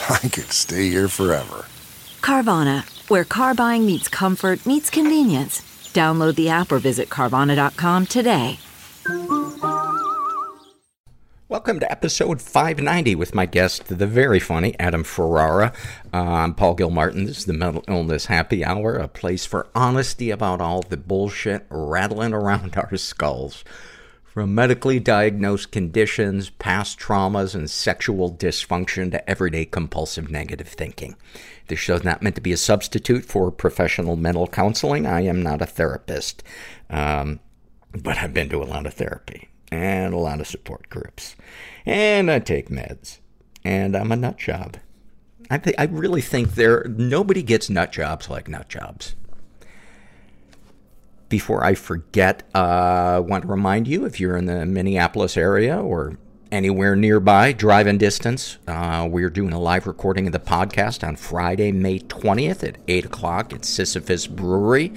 I could stay here forever. Carvana, where car buying meets comfort, meets convenience. Download the app or visit Carvana.com today. Welcome to episode 590 with my guest, the very funny Adam Ferrara. Uh, I'm Paul Gilmartin. This is the Mental Illness Happy Hour, a place for honesty about all the bullshit rattling around our skulls. From medically diagnosed conditions, past traumas, and sexual dysfunction to everyday compulsive negative thinking. This show's not meant to be a substitute for professional mental counseling. I am not a therapist, um, but I've been to a lot of therapy and a lot of support groups. And I take meds. And I'm a nut job. I, th- I really think there nobody gets nut jobs like nut jobs. Before I forget, uh, I want to remind you if you're in the Minneapolis area or anywhere nearby, driving distance, uh, we're doing a live recording of the podcast on Friday, May 20th at 8 o'clock at Sisyphus Brewery.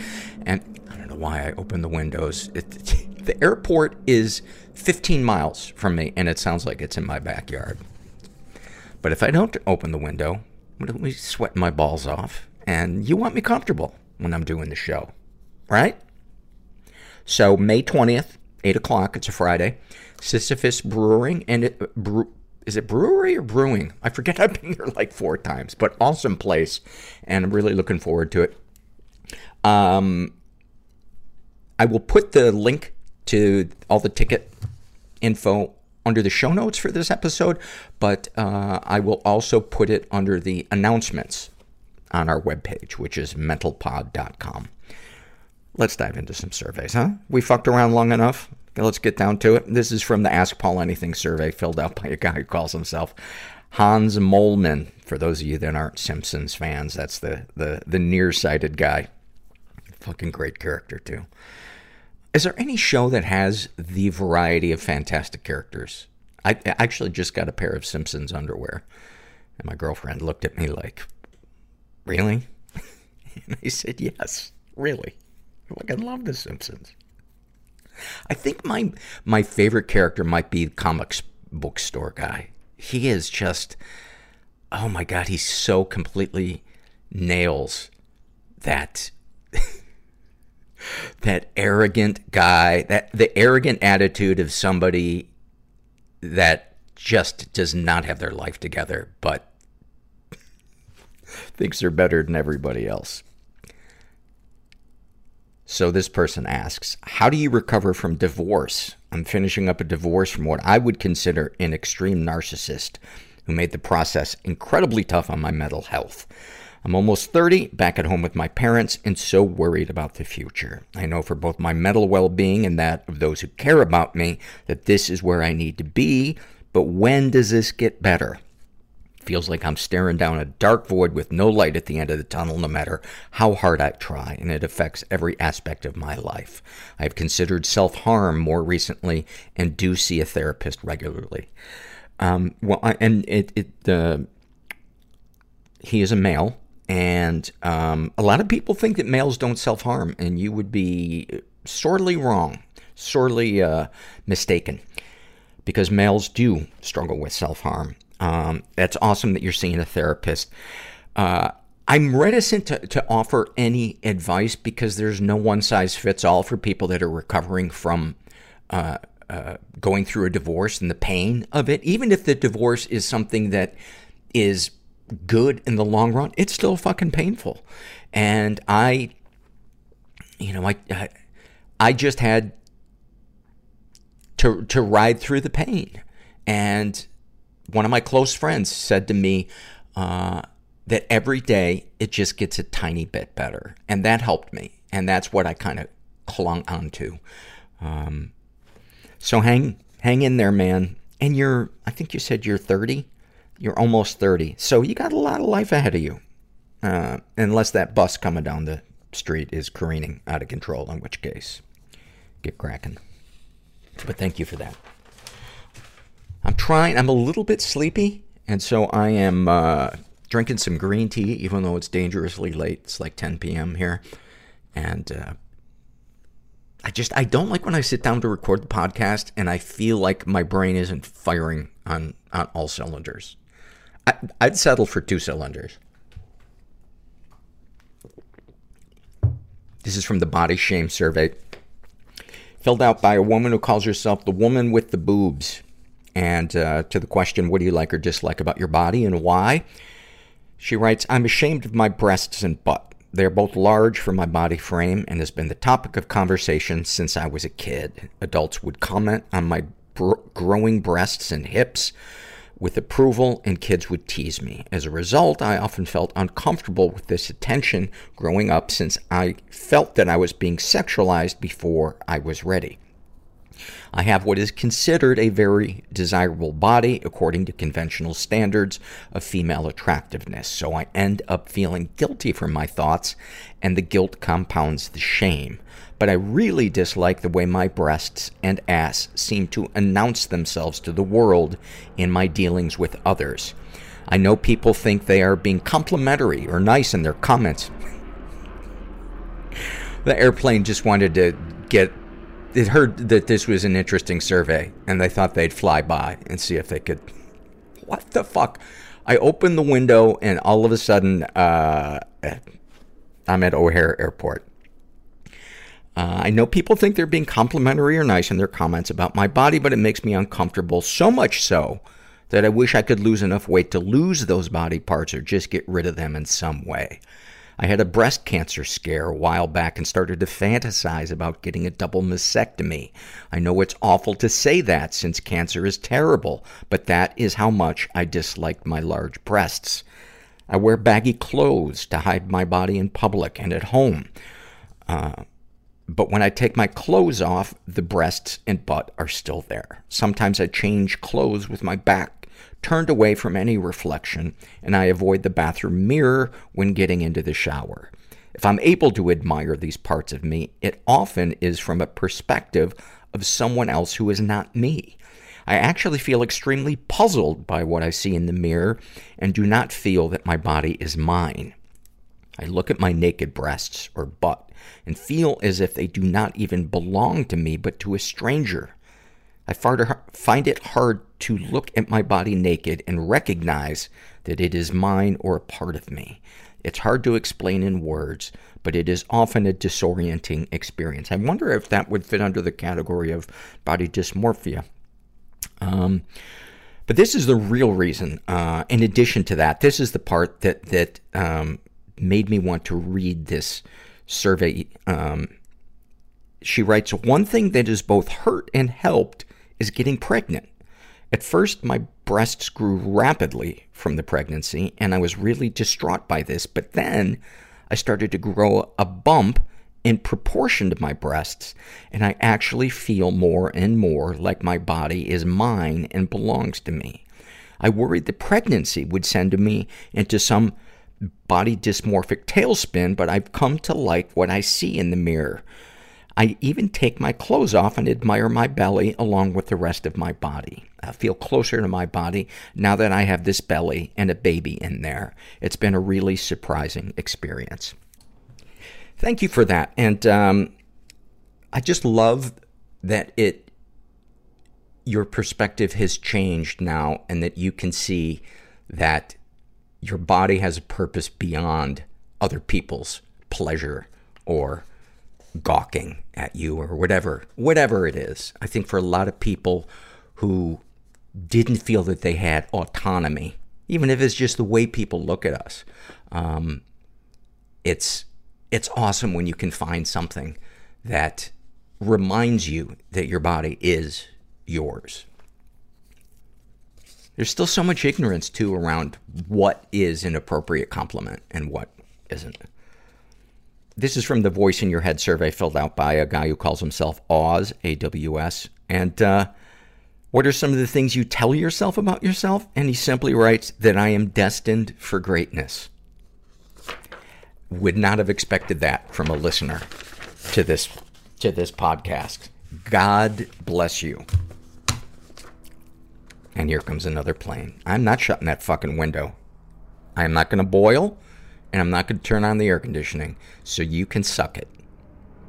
And I don't know why I opened the windows. It, the airport is 15 miles from me, and it sounds like it's in my backyard. But if I don't open the window, I'm going to be sweating my balls off. And you want me comfortable when I'm doing the show, right? So, May 20th, 8 o'clock, it's a Friday. Sisyphus Brewing, and it, brew, is it brewery or brewing? I forget. I've been here like four times, but awesome place, and I'm really looking forward to it. Um, I will put the link to all the ticket info under the show notes for this episode, but uh, I will also put it under the announcements on our webpage, which is mentalpod.com. Let's dive into some surveys, huh? We fucked around long enough. Let's get down to it. This is from the Ask Paul Anything survey filled out by a guy who calls himself Hans Moleman. For those of you that aren't Simpsons fans, that's the, the, the nearsighted guy. Fucking great character, too. Is there any show that has the variety of fantastic characters? I actually just got a pair of Simpsons underwear, and my girlfriend looked at me like, Really? and I said, Yes, really. I love The Simpsons. I think my my favorite character might be the comics bookstore guy. He is just, oh my god, he so completely nails that that arrogant guy, that the arrogant attitude of somebody that just does not have their life together, but thinks they're better than everybody else. So this person asks, how do you recover from divorce? I'm finishing up a divorce from what I would consider an extreme narcissist who made the process incredibly tough on my mental health. I'm almost 30, back at home with my parents, and so worried about the future. I know for both my mental well being and that of those who care about me that this is where I need to be, but when does this get better? Feels like I'm staring down a dark void with no light at the end of the tunnel, no matter how hard I try, and it affects every aspect of my life. I've considered self harm more recently and do see a therapist regularly. Um, well, I, and it, it uh, he is a male, and um, a lot of people think that males don't self harm, and you would be sorely wrong, sorely uh, mistaken, because males do struggle with self harm. Um, that's awesome that you're seeing a therapist. Uh, I'm reticent to, to offer any advice because there's no one size fits all for people that are recovering from uh, uh, going through a divorce and the pain of it. Even if the divorce is something that is good in the long run, it's still fucking painful. And I, you know, I, I, I just had to, to ride through the pain. And one of my close friends said to me, uh, that every day it just gets a tiny bit better. And that helped me. And that's what I kind of clung onto. Um, so hang, hang in there, man. And you're, I think you said you're 30. You're almost 30. So you got a lot of life ahead of you. Uh, unless that bus coming down the street is careening out of control, in which case, get cracking. But thank you for that. I'm trying, I'm a little bit sleepy, and so I am uh, drinking some green tea, even though it's dangerously late. It's like 10 p.m. here. And uh, I just, I don't like when I sit down to record the podcast and I feel like my brain isn't firing on, on all cylinders. I, I'd settle for two cylinders. This is from the Body Shame Survey, filled out by a woman who calls herself the woman with the boobs. And uh, to the question, what do you like or dislike about your body and why? She writes, I'm ashamed of my breasts and butt. They are both large for my body frame and has been the topic of conversation since I was a kid. Adults would comment on my br- growing breasts and hips, with approval, and kids would tease me. As a result, I often felt uncomfortable with this attention growing up since I felt that I was being sexualized before I was ready. I have what is considered a very desirable body according to conventional standards of female attractiveness, so I end up feeling guilty for my thoughts, and the guilt compounds the shame but I really dislike the way my breasts and ass seem to announce themselves to the world in my dealings with others. I know people think they are being complimentary or nice in their comments. the airplane just wanted to get it heard that this was an interesting survey and they thought they'd fly by and see if they could what the fuck i opened the window and all of a sudden uh, i'm at o'hare airport uh, I know people think they're being complimentary or nice in their comments about my body, but it makes me uncomfortable, so much so that I wish I could lose enough weight to lose those body parts or just get rid of them in some way. I had a breast cancer scare a while back and started to fantasize about getting a double mastectomy. I know it's awful to say that since cancer is terrible, but that is how much I disliked my large breasts. I wear baggy clothes to hide my body in public and at home. Uh, but when I take my clothes off, the breasts and butt are still there. Sometimes I change clothes with my back turned away from any reflection, and I avoid the bathroom mirror when getting into the shower. If I'm able to admire these parts of me, it often is from a perspective of someone else who is not me. I actually feel extremely puzzled by what I see in the mirror and do not feel that my body is mine. I look at my naked breasts or butt and feel as if they do not even belong to me but to a stranger. I find it hard to look at my body naked and recognize that it is mine or a part of me. It's hard to explain in words, but it is often a disorienting experience. I wonder if that would fit under the category of body dysmorphia. Um, but this is the real reason. Uh, in addition to that, this is the part that that um, made me want to read this survey. Um, she writes, One thing that has both hurt and helped is getting pregnant. At first, my breasts grew rapidly from the pregnancy, and I was really distraught by this. But then I started to grow a bump in proportion to my breasts, and I actually feel more and more like my body is mine and belongs to me. I worried the pregnancy would send me into some body dysmorphic tailspin, but I've come to like what I see in the mirror. I even take my clothes off and admire my belly along with the rest of my body. I feel closer to my body now that I have this belly and a baby in there. It's been a really surprising experience. Thank you for that. And um, I just love that it your perspective has changed now and that you can see that your body has a purpose beyond other people's pleasure or gawking at you or whatever, whatever it is. I think for a lot of people who didn't feel that they had autonomy even if it's just the way people look at us. Um, it's, it's awesome when you can find something that reminds you that your body is yours. There's still so much ignorance, too, around what is an appropriate compliment and what isn't. This is from the Voice in Your Head survey filled out by a guy who calls himself Oz, A-W-S. And, uh, what are some of the things you tell yourself about yourself? And he simply writes that I am destined for greatness. Would not have expected that from a listener to this, to this podcast. God bless you. And here comes another plane. I'm not shutting that fucking window. I am not going to boil, and I'm not going to turn on the air conditioning, so you can suck it.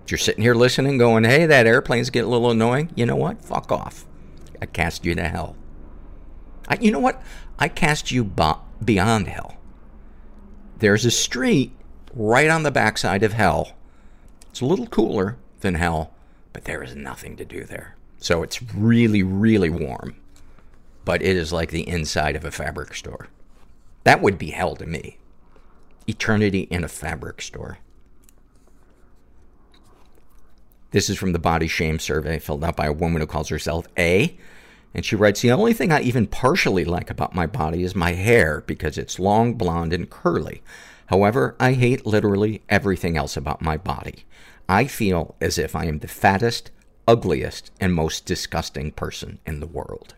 If you're sitting here listening, going, hey, that airplane's getting a little annoying, you know what? Fuck off. I cast you to hell. I, you know what? I cast you bo- beyond hell. There's a street right on the backside of hell. It's a little cooler than hell, but there is nothing to do there. So it's really, really warm but it is like the inside of a fabric store. That would be hell to me. Eternity in a fabric store. This is from the body shame survey filled out by a woman who calls herself A. And she writes, The only thing I even partially like about my body is my hair because it's long, blonde, and curly. However, I hate literally everything else about my body. I feel as if I am the fattest, ugliest, and most disgusting person in the world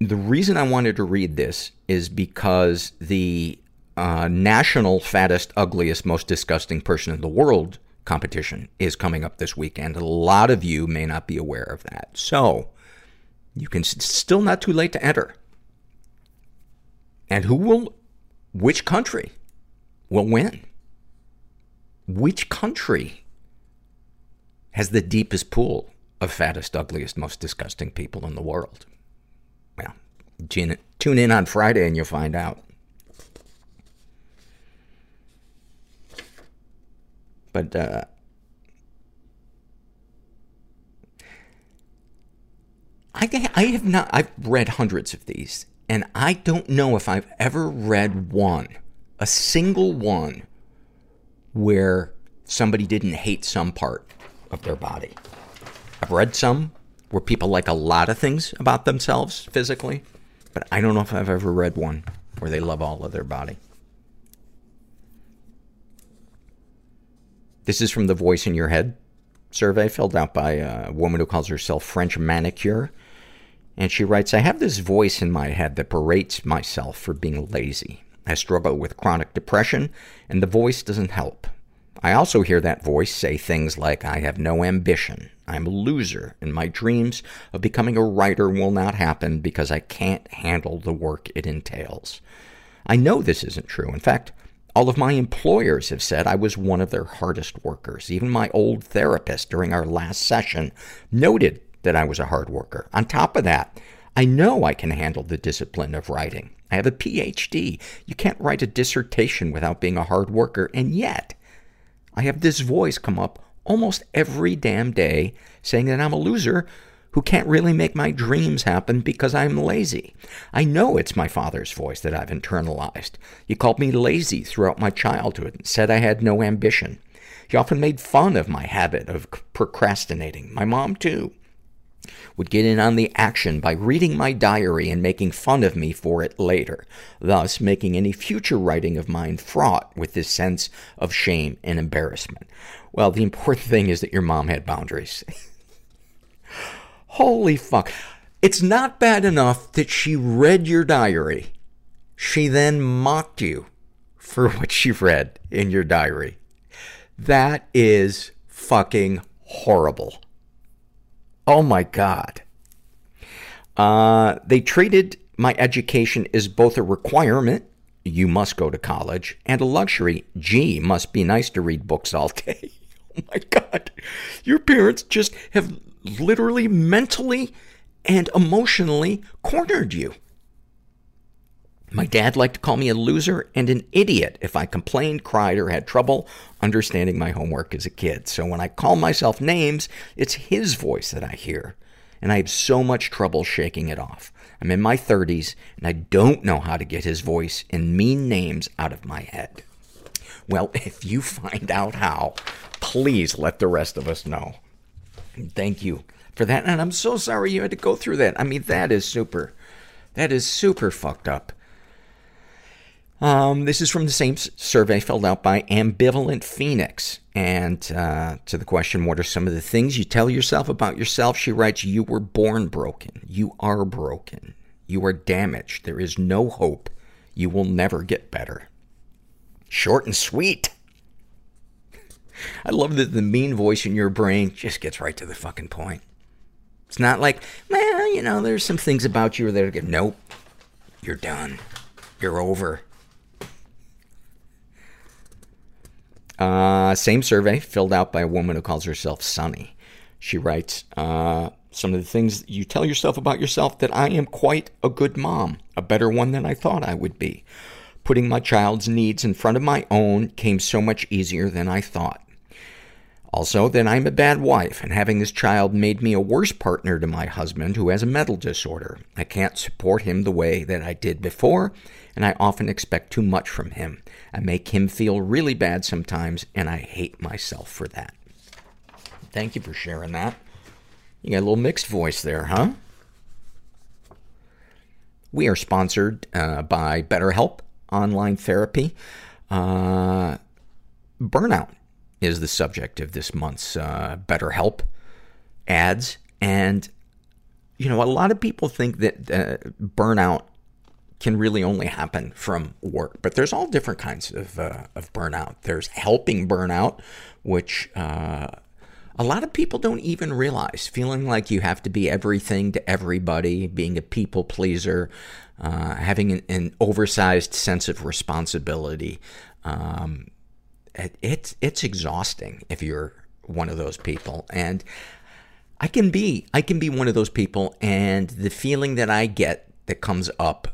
the reason I wanted to read this is because the uh, national fattest, ugliest, most disgusting person in the world competition is coming up this weekend. A lot of you may not be aware of that. So, you can still not too late to enter. And who will, which country will win? Which country has the deepest pool of fattest, ugliest, most disgusting people in the world? Well, tune in on Friday and you'll find out. But, uh, I, I have not, I've read hundreds of these, and I don't know if I've ever read one, a single one, where somebody didn't hate some part of their body. I've read some where people like a lot of things about themselves physically, but I don't know if I've ever read one where they love all of their body. This is from the Voice in Your Head survey filled out by a woman who calls herself French Manicure. And she writes, I have this voice in my head that berates myself for being lazy. I struggle with chronic depression, and the voice doesn't help. I also hear that voice say things like, I have no ambition. I'm a loser, and my dreams of becoming a writer will not happen because I can't handle the work it entails. I know this isn't true. In fact, all of my employers have said I was one of their hardest workers. Even my old therapist during our last session noted that I was a hard worker. On top of that, I know I can handle the discipline of writing. I have a PhD. You can't write a dissertation without being a hard worker, and yet, I have this voice come up almost every damn day saying that I'm a loser who can't really make my dreams happen because I'm lazy. I know it's my father's voice that I've internalized. He called me lazy throughout my childhood and said I had no ambition. He often made fun of my habit of procrastinating. My mom, too would get in on the action by reading my diary and making fun of me for it later, thus making any future writing of mine fraught with this sense of shame and embarrassment. Well, the important thing is that your mom had boundaries. Holy fuck. It's not bad enough that she read your diary. She then mocked you for what she read in your diary. That is fucking horrible. Oh my God. Uh, they treated my education as both a requirement, you must go to college, and a luxury, gee, must be nice to read books all day. oh my God. Your parents just have literally mentally and emotionally cornered you. My dad liked to call me a loser and an idiot if I complained, cried, or had trouble understanding my homework as a kid. So when I call myself names, it's his voice that I hear. And I have so much trouble shaking it off. I'm in my 30s and I don't know how to get his voice and mean names out of my head. Well, if you find out how, please let the rest of us know. Thank you for that. And I'm so sorry you had to go through that. I mean, that is super. That is super fucked up. Um, this is from the same survey filled out by Ambivalent Phoenix. And uh, to the question, what are some of the things you tell yourself about yourself? She writes, You were born broken. You are broken. You are damaged. There is no hope. You will never get better. Short and sweet. I love that the mean voice in your brain just gets right to the fucking point. It's not like, well, you know, there's some things about you that are good. Nope. You're done. You're over. Uh, same survey filled out by a woman who calls herself Sunny. She writes, uh, some of the things you tell yourself about yourself that I am quite a good mom, a better one than I thought I would be. Putting my child's needs in front of my own came so much easier than I thought. Also, that I'm a bad wife, and having this child made me a worse partner to my husband who has a mental disorder. I can't support him the way that I did before, and I often expect too much from him. I make him feel really bad sometimes, and I hate myself for that. Thank you for sharing that. You got a little mixed voice there, huh? We are sponsored uh, by BetterHelp Online Therapy. Uh, burnout is the subject of this month's uh, BetterHelp ads. And, you know, a lot of people think that uh, burnout can really only happen from work. But there's all different kinds of, uh, of burnout. There's helping burnout, which uh, a lot of people don't even realize. Feeling like you have to be everything to everybody, being a people pleaser, uh, having an, an, oversized sense of responsibility. Um, it's it's exhausting if you're one of those people, and I can be I can be one of those people, and the feeling that I get that comes up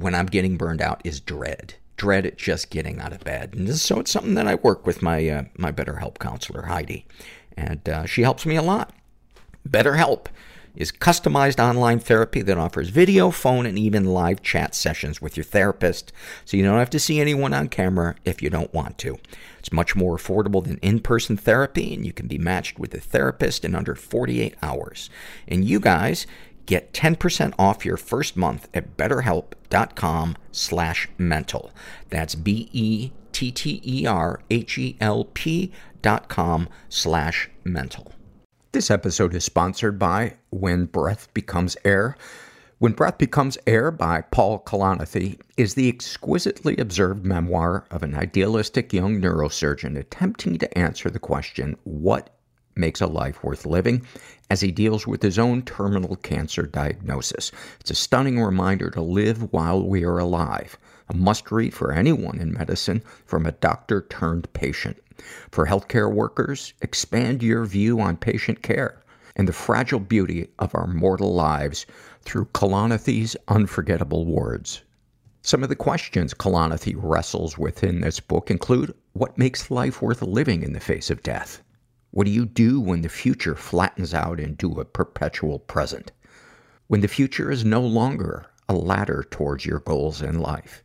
when I'm getting burned out is dread. Dread at just getting out of bed. And so it's something that I work with my, uh, my BetterHelp counselor, Heidi. And uh, she helps me a lot. BetterHelp is customized online therapy that offers video, phone, and even live chat sessions with your therapist, so you don't have to see anyone on camera if you don't want to. It's much more affordable than in-person therapy, and you can be matched with a therapist in under 48 hours. And you guys Get 10% off your first month at betterhelp.com slash mental. That's B-E-T-T-E-R-H-E-L-P dot com slash mental. This episode is sponsored by When Breath Becomes Air. When Breath Becomes Air by Paul Kalanithi is the exquisitely observed memoir of an idealistic young neurosurgeon attempting to answer the question, what makes a life worth living as he deals with his own terminal cancer diagnosis. It's a stunning reminder to live while we are alive. A must read for anyone in medicine from a doctor turned patient. For healthcare workers, expand your view on patient care and the fragile beauty of our mortal lives through Kalanithi's unforgettable words. Some of the questions Kalanithi wrestles with in this book include what makes life worth living in the face of death? What do you do when the future flattens out into a perpetual present? When the future is no longer a ladder towards your goals in life?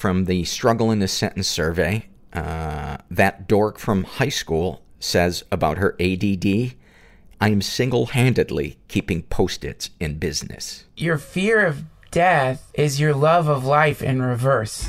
from the Struggle in a Sentence survey, uh, that dork from high school says about her ADD, I am single-handedly keeping post-its in business. Your fear of death is your love of life in reverse.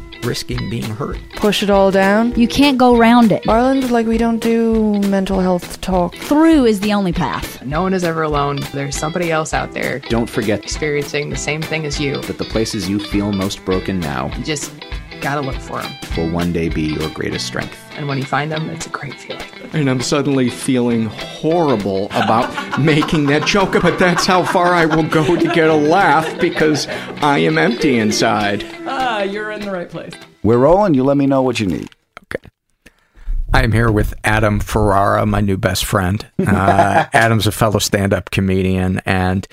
risking being hurt. Push it all down. You can't go round it. Ireland, like we don't do mental health talk. Through is the only path. No one is ever alone. There's somebody else out there Don't forget experiencing the same thing as you. that the places you feel most broken now You just gotta look for them. will one day be your greatest strength. And when you find them, it's a great feeling. And I'm suddenly feeling horrible about making that joke, but that's how far I will go to get a laugh because I am empty inside. Ah, you're in the right place. We're rolling. You let me know what you need. Okay. I am here with Adam Ferrara, my new best friend. Uh, Adam's a fellow stand up comedian, and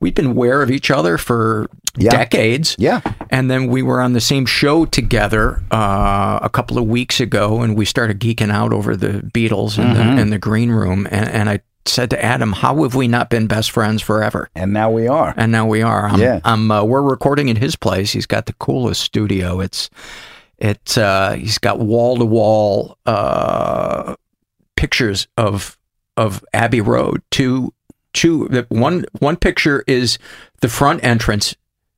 we've been aware of each other for Yeah. decades. Yeah. And then we were on the same show together uh, a couple of weeks ago, and we started geeking out over the Beatles in, Mhm. the, in the green room. And, and I said to Adam, "How have we not been best friends forever?" And now we are. And now we are. I'm, Yeah. I'm, uh, we're recording in his place. He's got the coolest studio. It's it's uh, he's got wall to wall pictures of of Abbey Road. Two two the one one picture is the front entrance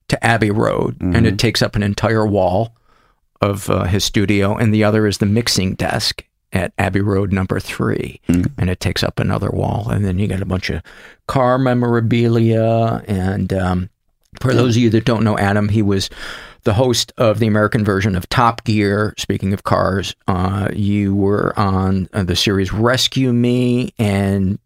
to Abbey Road, and it takes up an entire wall of uh, his studio, and the other is the mixing desk at Abbey Road number 3 and it takes up another wall, and then you got a bunch of car memorabilia, and um, for those of you that don't know Adam, he was the host of the American version of Top Gear. Speaking of cars, uh, you were on uh, the series Rescue Me, and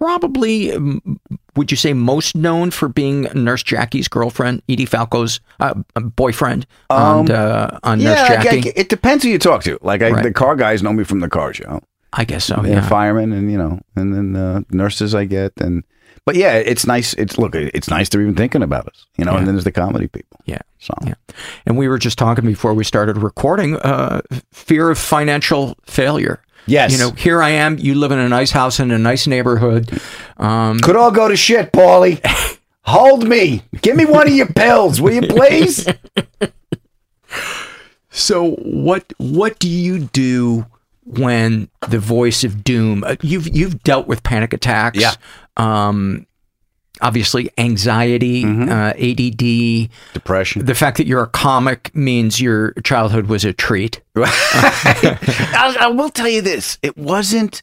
probably um, would you say most known for being Nurse Jackie's girlfriend, Edie Falco's uh, boyfriend on Um, uh, on yeah, Nurse I- I- it depends who you talk to. Like I, Right. the car guys know me from the car show. I guess so. and Yeah. firemen, and you know, and then uh, nurses I get, and but yeah, it's nice. It's look, it's nice they're even thinking about us, you know. Yeah. And then there's the comedy people. Yeah. So Yeah. And we were just talking before we started recording, uh, fear of financial failure. Yes. You know, here I am, you live in a nice house in a nice neighborhood. Um, could all go to shit, Paulie. Hold me. Give me one of your pills, will you please? so what what do you do when the voice of doom uh, you've you've dealt with panic attacks. Yeah. Um obviously anxiety, uh, ADD, Depression. the fact that you're a comic means your childhood was a treat. I, I will tell you this: it wasn't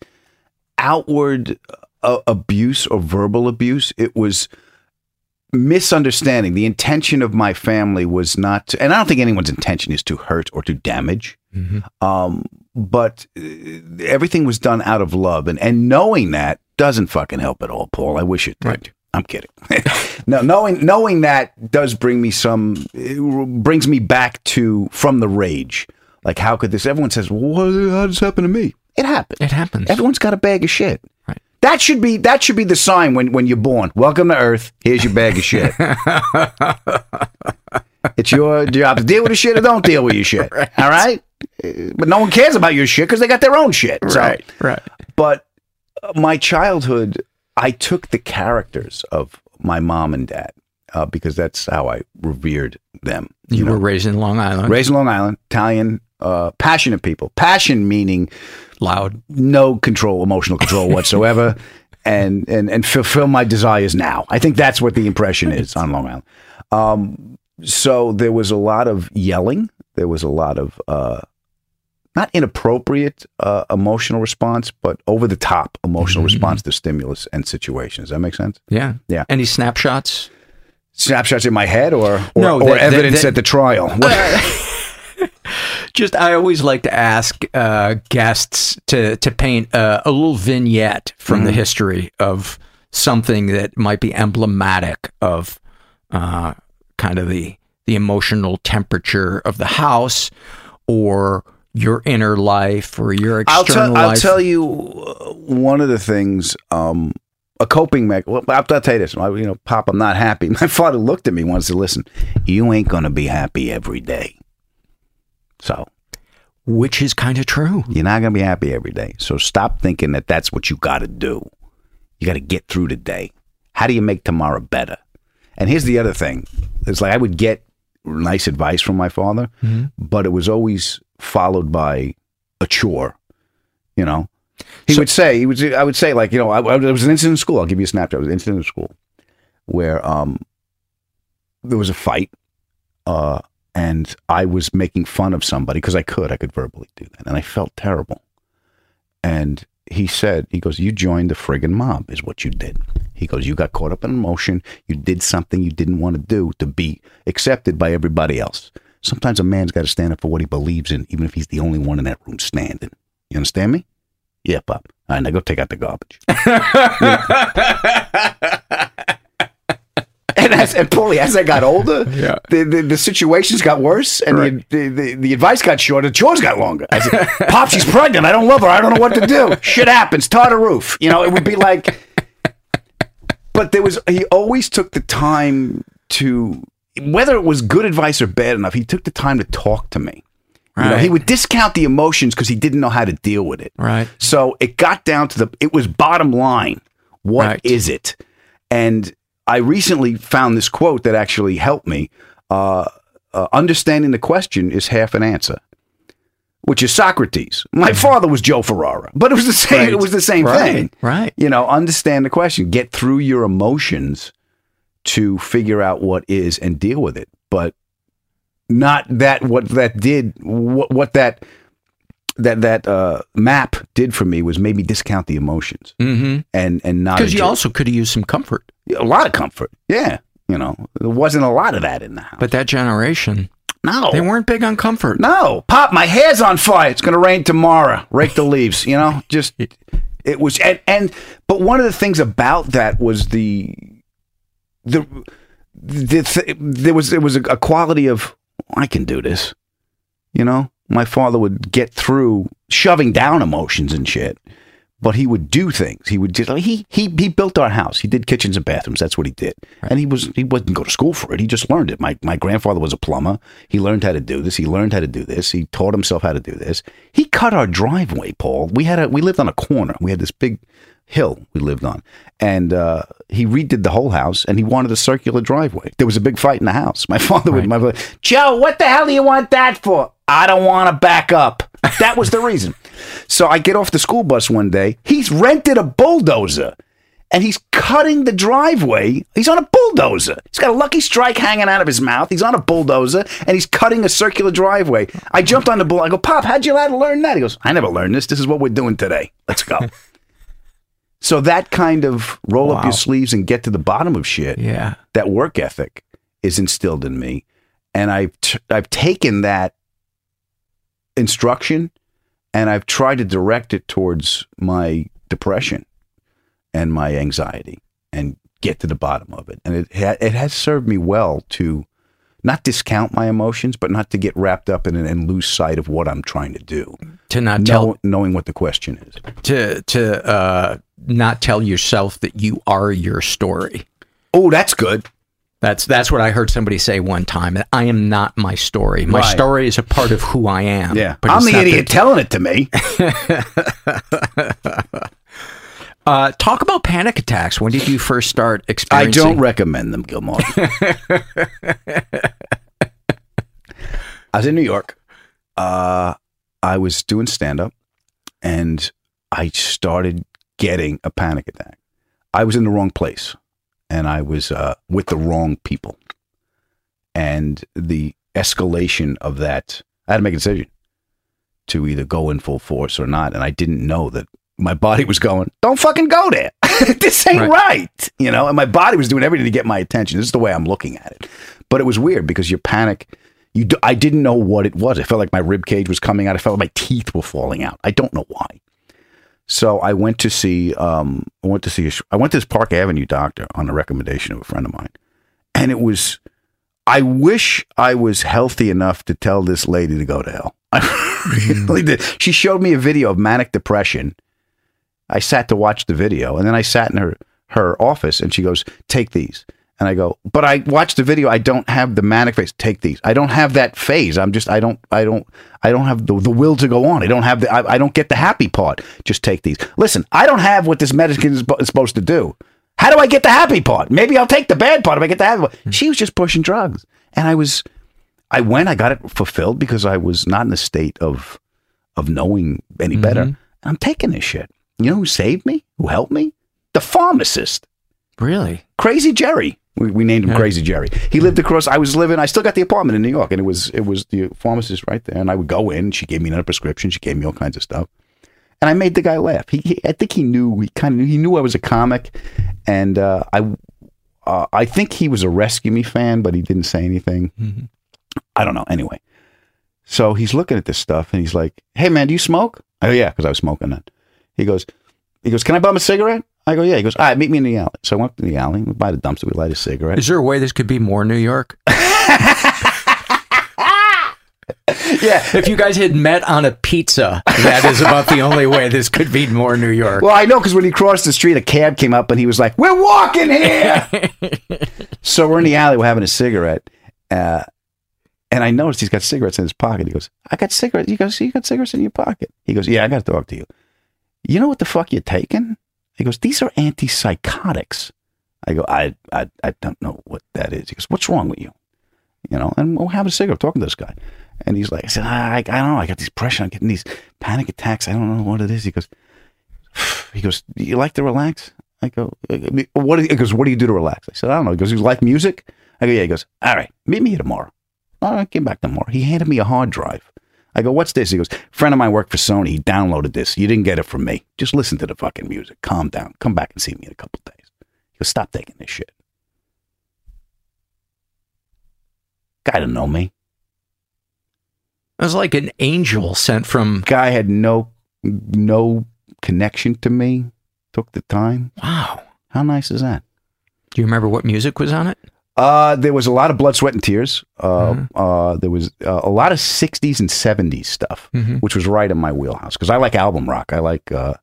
outward uh, abuse or verbal abuse. It was misunderstanding. The intention of my family was not, to, and I don't think anyone's intention is to hurt or to damage. Um, but uh, everything was done out of love, and and knowing that doesn't fucking help at all, Paul. I wish it did. Right. I'm kidding. no, knowing knowing that does bring me some it brings me back to from the rage. Like how could this? Everyone says, well, what, "How did this happen to me?" It happened. It happens. Everyone's got a bag of shit. Right. That should be that should be the sign when when you're born. Welcome to Earth. Here's your bag of shit. it's your job to deal with the shit or don't deal with your shit. All right. But no one cares about your shit because they got their own shit. So- Right, right. but my childhood, I took the characters of my mom and dad uh, because that's how I revered them. You, were raised in Long Island. Raised in Long Island, Italian, uh, passionate people. Passion meaning loud, no control, emotional control whatsoever, and and and fulfill my desires now. I think that's what the impression is on Long Island. Um, so there was a lot of yelling. There was a lot of uh, not inappropriate uh, emotional response, but over the top emotional response to stimulus and situations. Does that make sense? Yeah. Yeah. Any snapshots? Snapshots in my head, or or, No, or that- evidence that- at the trial. Just, I always like to ask uh, guests to to paint uh, a little vignette from the Mhm. history of something that might be emblematic of uh, kind of the the emotional temperature of the house, or your inner life, or your I'll external tell. I'll tell you uh, one of the things. Um, a coping mechanism. Well, I'll, I'll tell you this. You know, Pop, I'm not happy. My father looked at me once and said, listen. You ain't gonna be happy every day. So, which is kind of true. You're not gonna be happy every day. So stop thinking that that's what you got to do. You got to get through today. How do you make tomorrow better? And here's the other thing. It's like I would get nice advice from my father, Mhm. but it was always followed by a chore. You know, he would say he would. I would say like you know, I, I, there was an incident in school. I'll give you a snapshot. There was an incident in school where um there was a fight, uh, and I was making fun of somebody because I could, I could verbally do that, and I felt terrible. And he said, he goes, "You joined the friggin' mob, is what you did." He goes, "You got caught up in emotion. You did something you didn't want to do to be accepted by everybody else. Sometimes a man's got to stand up for what he believes in, even if he's the only one in that room standing. You understand me? Yeah, Pop. All right, now go take out the garbage." and as and Paulie, as I got older, Yeah. the, the, the situations got worse, and Right. the, the, the advice got shorter. The chores got longer. I said, "Pop, she's pregnant. I don't love her. I don't know what to do. Shit happens. Tar the roof. You know, it would be like." But there was he always took the time to whether it was good advice or bad enough. He took the time to talk to me. You know, he would discount the emotions because he didn't know how to deal with it. Right. So it got down to the it was bottom line. What is Right. it? And I recently found this quote that actually helped me. Uh, uh, understanding the question is half an answer, which is Socrates. My father was Joe Ferrara, but it was the same. Right. It was the same Right. thing. Right. You know, understand the question, get through your emotions to figure out what is and deal with it, but not that what that did what what that that that uh, map did for me was maybe discount the emotions Mm-hmm. and and not Because you also could have used some comfort. a lot of comfort. Yeah, you know, there wasn't a lot of that in the house. But that generation, no, they weren't big on comfort. No, pop, my hair's on fire. It's going to rain tomorrow. Rake the leaves. You know, just it was and, and but one of the things about that was the the the th- there was there was a, a quality of I can do this. You know, my father would get through shoving down emotions and shit. But he would do things. He would just he he he built our house. He did kitchens and bathrooms. That's what he did. And he was he wasn't go to school for it. He just learned it. My my grandfather was a plumber. He learned how to do this. He learned how to do this. He taught himself how to do this. He cut our driveway, Paul. We had a we lived on a corner. We had this big hill we lived on, and uh, he redid the whole house. And he wanted a circular driveway. There was a big fight in the house. My father would my father, Joe, what the hell do you want that for? I don't want to back up. That was the reason. So I get off the school bus one day. He's rented a bulldozer and he's cutting the driveway. He's on a bulldozer. He's got a lucky strike hanging out of his mouth. He's on a bulldozer and he's cutting a circular driveway. I jumped on the bull. I go, Pop, how'd you learn that? He goes, I never learned this. This is what we're doing today. Let's go. So that kind of roll up your sleeves and get to the bottom of shit. Yeah. That work ethic is instilled in me, and I've t- I've taken that instruction and I've tried to direct it towards my depression and my anxiety and get to the bottom of it. And it ha- it has served me well to not discount my emotions, but not to get wrapped up in it and lose sight of what I'm trying to do. To not Know- tell knowing what the question is. to to uh, not tell yourself that you are your story. Oh, that's good. That's that's what I heard somebody say one time. that I am not my story. My Right. story is a part of who I am. Yeah, but I'm the idiot telling it to me. Uh, talk about panic attacks. When did you first start experiencing? I don't recommend them, Gilmore. I was in New York. Uh, I was doing stand up and I started getting a panic attack. I was in the wrong place and I was uh, with the wrong people. And the escalation of that, I had to make a decision to either go in full force or not. And I didn't know that my body was going, don't fucking go there. this ain't Right. right. You know, and my body was doing everything to get my attention. This is the way I'm looking at it. But it was weird because your panic, you, d- I didn't know what it was. I felt like my rib cage was coming out. I felt like my teeth were falling out. I don't know why. So I went to see, um, I went to see, a I went to this Park Avenue doctor on the recommendation of a friend of mine. And it was, I wish I was healthy enough to tell this lady to go to hell. I really did. She showed me a video of manic depression. I sat to watch the video and then I sat in her, her office and she goes, take these. And I go, but I watched the video. I don't have the manic phase. Take these. I don't have that phase. I'm just, I don't, I don't, I don't have the, the will to go on. I don't have the, I, I don't get the happy part. Just take these. Listen, I don't have what this medicine is, is supposed to do. How do I get the happy part? Maybe I'll take the bad part if I get the happy part. Hmm. She was just pushing drugs. And I was, I went, I got it fulfilled because I was not in a state of, of knowing any mm-hmm. better. And I'm taking this shit. You know who saved me? Who helped me? The pharmacist. Really? Crazy Jerry. We, we named him Yeah. Crazy Jerry. He lived across. I was living. I still got the apartment in New York, and it was it was the pharmacist right there. And I would go in. She gave me another prescription. She gave me all kinds of stuff, and I made the guy laugh. He, he I think he knew. He kind of knew. He knew I was a comic, and uh, I uh, I think he was a Rescue Me fan, but he didn't say anything. I don't know. Anyway, so he's looking at this stuff, and he's like, "Hey man, do you smoke?" Go, "Yeah," because I was smoking then. He goes, "He goes, can I bum a cigarette?" I go, "Yeah." He goes, "All right, meet me in the alley." So I went to the alley, we buy the dumpster, we light a cigarette. Is there a way this could be more New York? yeah. If you guys had met on a pizza, that is about the only way this could be more New York. Well, I know because when he crossed the street, a cab came up and he was like, "We're walking here." so we're in the alley, we're having a cigarette, uh, and I noticed he's got cigarettes in his pocket. He goes, "I got cigarettes." He goes, "You got cigarettes in your pocket?" He goes, "Yeah, I got to talk to you." You know what the fuck you're taking? He goes, "These are antipsychotics." I go, "I, I, I don't know what that is." He goes, "What's wrong with you?" You know, and we'll have a cigarette, talking to this guy, and he's like, "I said, I, I don't know. I got depression. I'm getting these panic attacks. I don't know what it is." He goes, he goes, "Do you like to relax?" I go, "What?" He goes, "What do you do to relax?" I said, "I don't know." He goes, "You like music?" I go, "Yeah." He goes, "All right, meet me here tomorrow." I came back tomorrow. He handed me a hard drive. I go, "What's this?" He goes, "Friend of mine worked for Sony. He downloaded this. You didn't get it from me. Just listen to the fucking music. Calm down. Come back and see me in a couple days." He goes, "Stop taking this shit." Guy didn't know me. It was like an angel sent from. Guy had no no connection to me. Took the time. Wow. How nice is that? Do you remember what music was on it? Uh, there was a lot of blood, sweat, and tears. Uh, Mm-hmm. uh, there was uh, a lot of '60s and '70s stuff, Mhm. which was right in my wheelhouse because I like album rock. I like. Uh,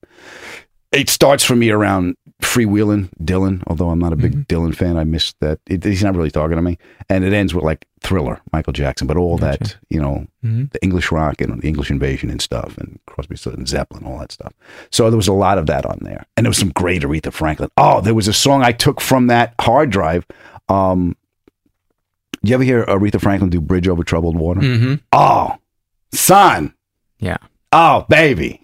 it starts for me around freewheeling Dylan, although I'm not a big Mm-hmm. Dylan fan. I missed that. It, he's not really talking to me, and it ends with like Thriller, Michael Jackson, but all that you know, Mhm. the English rock and the English Invasion and stuff, and Crosby, Stills and Zeppelin, all that stuff. So there was a lot of that on there, and there was some great Aretha Franklin. Oh, there was a song I took from that hard drive. Um, you ever hear Aretha Franklin do "Bridge Over Troubled Water"? Mm-hmm. Oh, son. Yeah. Oh, baby.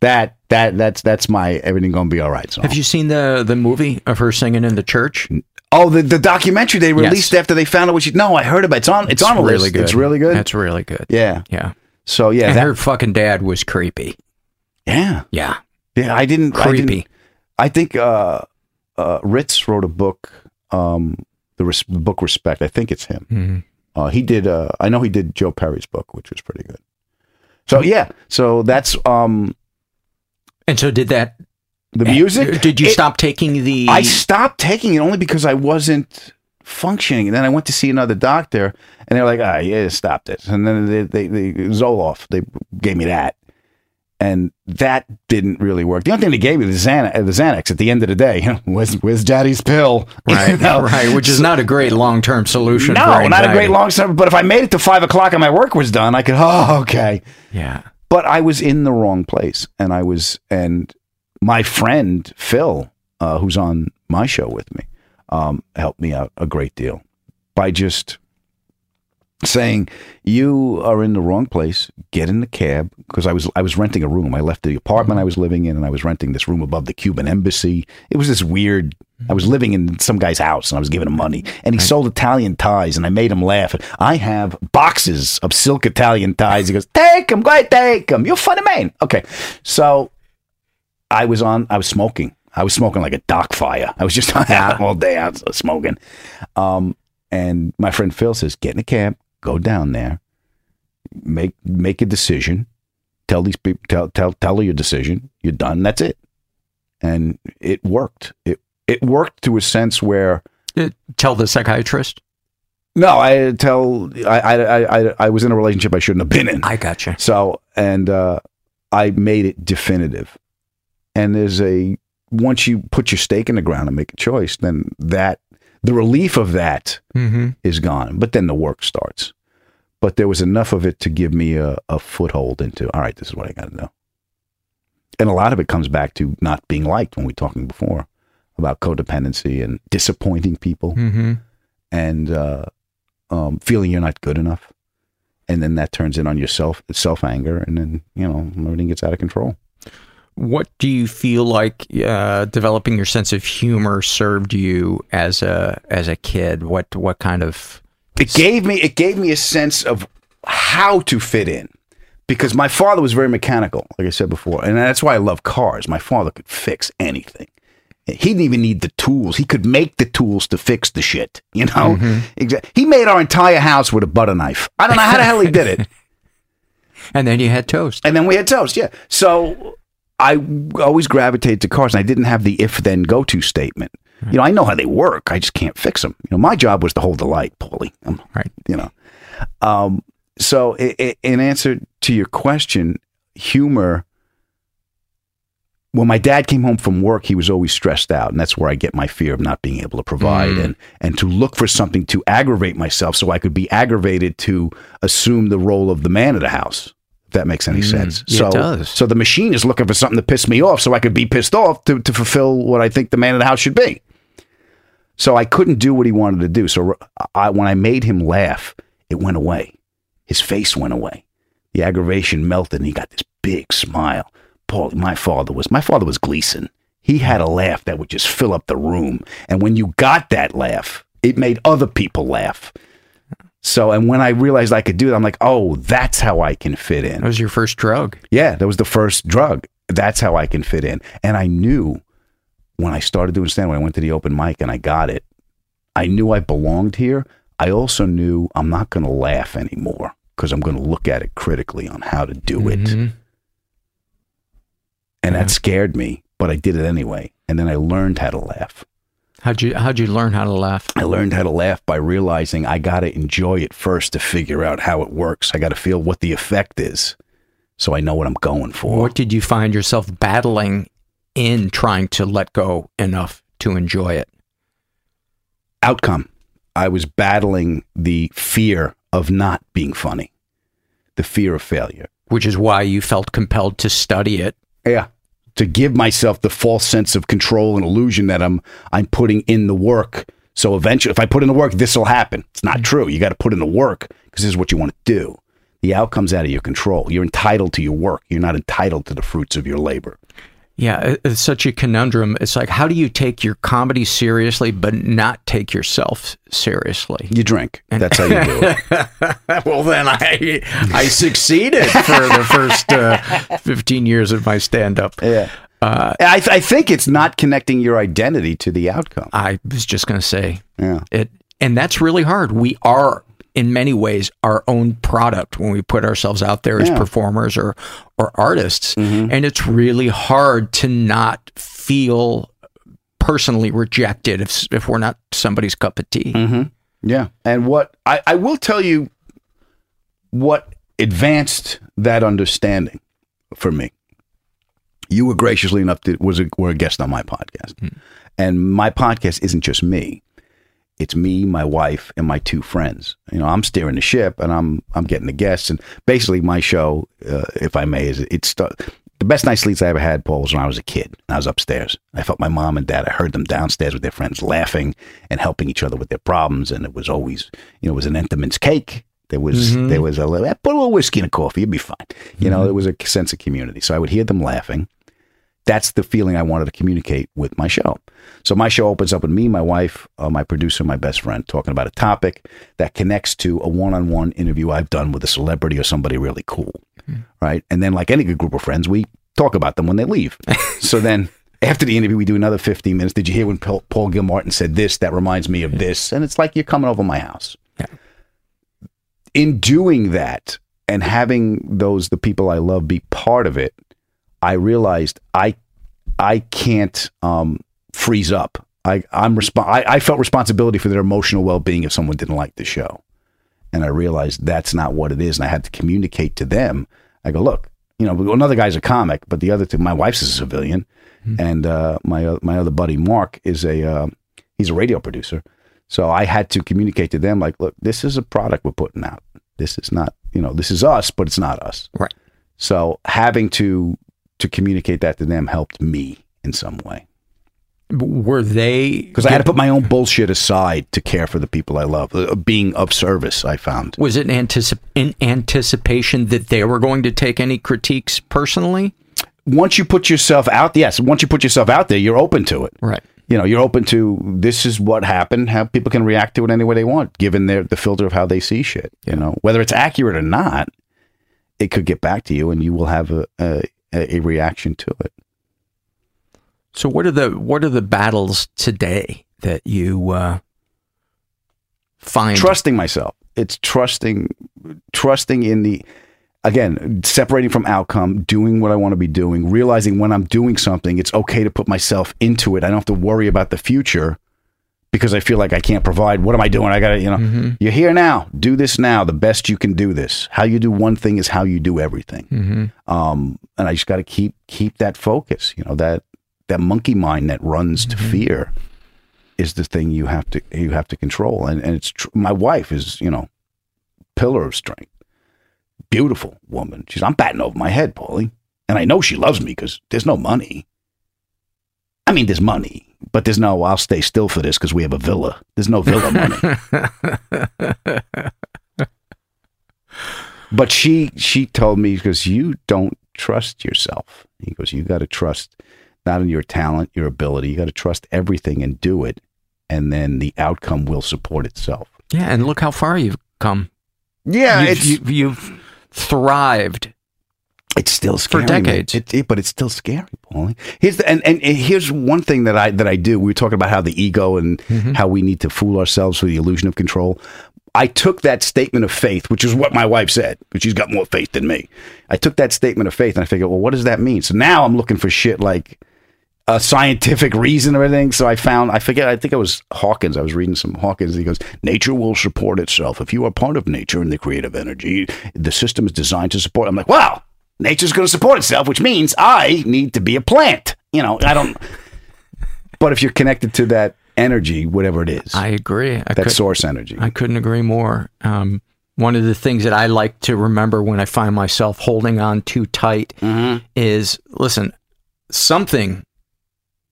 That that that's that's my everything gonna be all right song. Have you seen the the movie of her singing in the church? Oh, the, the documentary they released Yes. after they found out what she. No, I heard about it. It's on. It's, on a really list. good. It's really good. It's really good. yeah. Yeah. So yeah, and that, her fucking dad was creepy. yeah, Yeah. yeah. I didn't. I, Creepy. didn't, I think uh, uh, Ritz wrote a book. Um, the, res- the book Respect. I think it's him. Mhm. Uh, he did. Uh, I know he did Joe Perry's book, which was pretty good. So yeah. So that's um And so did that the music. Did you It- stop taking the I stopped taking it only because I wasn't functioning. And then I went to see another doctor, and they're like, "Ah, yeah, stop this." And then they, they, they Zoloft, they gave me that, and that didn't really work. The only thing they gave me was the Xanax, the Xanax at the end of the day. where's, where's Daddy's pill? You Right, know? right, which is not a great long term solution. No, not a great long term. But if I made it to five o'clock and my work was done, I could. Oh, okay. Yeah. But I was in the wrong place, and I was, and my friend Phil, uh, who's on my show with me, um, helped me out a great deal by just saying, "You are in the wrong place. Get in the cab." Because I was I was renting a room. I left the apartment I was living in, and I was renting this room above the Cuban embassy. It was this weird. I was living in some guy's house, and I was giving him money, and he sold Italian ties, and I made him laugh. I have boxes of silk Italian ties. He goes, "Take them, go ahead, take them. You're funny man." Okay, so I was on. I was smoking. I was smoking like a dock fire. I was just out all day out smoking. Um, and my friend Phil says, "Get in a cab, go down there, make make a decision. Tell these people, tell tell tell her your decision. You're done. That's it." And it worked. It it worked to a sense where Uh, Tell the psychiatrist. no, I tell I I I I, I was in a relationship I shouldn't have been in. I gotcha. So, and uh, I made it definitive. And there's a once you put your stake in the ground and make a choice, then that the relief of that is Mm-hmm. gone. But then the work starts. But there was enough of it to give me a, a foothold into all right, this is what I got to know. And a lot of it comes back to not being liked when we were talking before about codependency and disappointing people Mm-hmm. and uh, um, feeling you're not good enough, and then that turns in on yourself self anger, and then you know everything gets out of control. What do you feel like uh, developing your sense of humor served you as a as a kid? What what kind of it gave me it gave me a sense of how to fit in because my father was very mechanical, like I said before, and that's why I love cars. My father could fix anything. He didn't even need the tools. He could make the tools to fix the shit. You know, Mhm. exactly. He made our entire house with a butter knife. I don't know how the hell he did it. And then you had toast. And then we had toast. Yeah. So I always gravitated to cars, and I didn't have the if then go to statement. You know, I know how they work. I just can't fix them. You know, my job was to hold the light, Paulie. Um, right. You know, um, so i i in answer to your question, humor. When my dad came home from work, he was always stressed out, and that's where I get my fear of not being able to provide Mm. and and to look for something to aggravate myself, so I could be aggravated to assume the role of the man of the house. That makes any Mm. sense. Yeah, it so, does. so the machine is looking for something to piss me off, so I could be pissed off to to fulfill what I think the man of the house should be. So I couldn't do what he wanted to do. So I, when I made him laugh, it went away. His face went away. The aggravation melted, and he got this big smile. Paul, my father was my father was Gleason. He had a laugh that would just fill up the room, and when you got that laugh, it made other people laugh. So, and when I realized I could do it, I'm like, oh, that's how I can fit in. That was your first drug. Yeah, that was the first drug. That's how I can fit in. And I knew when I started doing stand when I went to the open mic and I got it, I knew I belonged here. I also knew I'm not going to laugh anymore because I'm going to look at it critically on how to do it. Mhm. And that scared me, but I did it anyway. And then I learned how to laugh. How'd you how'd you learn how to laugh? I learned how to laugh by realizing I got to enjoy it first to figure out how it works. I got to feel what the effect is so I know what I'm going for. What did you find yourself battling in trying to let go enough to enjoy it? outcome. I was battling the fear of not being funny, the fear of failure. Which is why you felt compelled to study it. Yeah. To give myself the false sense of control and illusion that I'm I'm putting in the work. So eventually if I put in the work, this will happen. It's not mm-hmm. true. You got to put in the work because this is what you want to do. The outcome's out of your control. You're entitled to your work. You're not entitled to the fruits of your labor. Yeah, it's such a conundrum. It's like, how do you take your comedy seriously, but not take yourself seriously? You drink. And That's how you do it. well, then I I succeeded for the first uh, fifteen years of my stand up. Yeah. Uh, I, th- I think it's not connecting your identity to the outcome. I was just going to say, yeah, it, and that's really hard. We are, in many ways, our own product when we put ourselves out there as performers or or artists, Mm-hmm. and it's really hard to not feel personally rejected if if we're not somebody's cup of tea. Mm-hmm. Yeah. And what I, I will tell you what advanced that understanding for me. You were graciously enough to was a, were a guest on my podcast, and my podcast isn't just me. It's me, my wife, and my two friends. You know, I'm steering the ship, and I'm I'm getting the guests, and basically my show, uh, if I may, is it's the best night's sleeps I ever had. Paul was when I was a kid. I was upstairs. I felt my mom and dad. I heard them downstairs with their friends laughing and helping each other with their problems, and it was always, you know, it was an Entenmann's cake. There was Mhm. there was a little, put a little whiskey in a coffee, you'd be fine. You know, there was a sense of community. So I would hear them laughing. That's the feeling I wanted to communicate with my show. So my show opens up with me, my wife, uh, my producer, my best friend, talking about a topic that connects to a one-on-one interview I've done with a celebrity or somebody really cool, right? And then, like any good group of friends, we talk about them when they leave. so then, after the interview, we do another 15 minutes. Did you hear when Paul, Paul Gilmartin said this? That reminds me of this, and it's like you're coming over my house. In doing that and having those the people I love be part of it, I realized I I can't um, freeze up. I I'm resp- I, I felt responsibility for their emotional well being if someone didn't like the show, and I realized that's not what it is, and I had to communicate to them. I go, look, you know, another guy's a comic, but the other two, my wife's a civilian, and uh, my uh, my other buddy Mark is a uh, he's a radio producer, so I had to communicate to them like, look, this is a product we're putting out. This is not, you know, this is us, but it's not us. Right. So having to to communicate that to them helped me in some way. Were they Because I had to put my own bullshit aside to care for the people I love. Uh, being of service, I found. Was it anticip- in anticipation that they were going to take any critiques personally? once you put yourself out, yes, once you put yourself out there, you're open to it. Right. You know, you're open to this is what happened. How people can react to it any way they want, given their the filter of how they see shit. You know, whether it's accurate or not, it could get back to you, and you will have a a, a reaction to it. So what are the what are the battles today that you uh, find trusting myself? It's trusting trusting in the again separating from outcome, doing what I want to be doing, realizing when I'm doing something, it's okay to put myself into it. I don't have to worry about the future because I feel like I can't provide. What am I doing? I got to, you know, Mm-hmm. you're here now. Do this now. The best you can do this. How you do one thing is how you do everything. Mm-hmm. Um, and I just got to keep keep that focus. You know that that monkey mind that runs to Mm-hmm. fear is the thing you have to you have to control. And and it's tr- my wife is you know pillar of strength, beautiful woman. She's I'm batting over my head, Paulie, and I know she loves me because there's no money. I mean, there's money, but there's no. I'll stay still for this because we have a villa. There's no villa money. But she she told me because you don't trust yourself. He goes, you got to trust not in your talent, your ability. You got to trust everything and do it, and then the outcome will support itself. Yeah, and look how far you've come. Yeah, you've, it's- you, you've thrived. It's still scary, for decades. It, it- but it's still scary, Paulie. Here's the, and, and and here's one thing that I that I do. We were talking about how the ego and Mm-hmm. how we need to fool ourselves for the illusion of control. I took that statement of faith, which is what my wife said, but she's got more faith than me. I took that statement of faith and I figured, well, what does that mean? So now I'm looking for shit like a scientific reason or anything. So I found, I forget, I think it was Hawkins. I was reading some Hawkins. He goes, Nature will support itself. If you are part of nature and the creative energy, the system is designed to support. I'm like, wow, nature's going to support itself, which means I need to be a plant. You know, I don't. but if you're connected to that energy, whatever it is, I agree. I that could- source energy. I couldn't agree more. Um, one of the things that I like to remember when I find myself holding on too tight Mm-hmm. is listen, something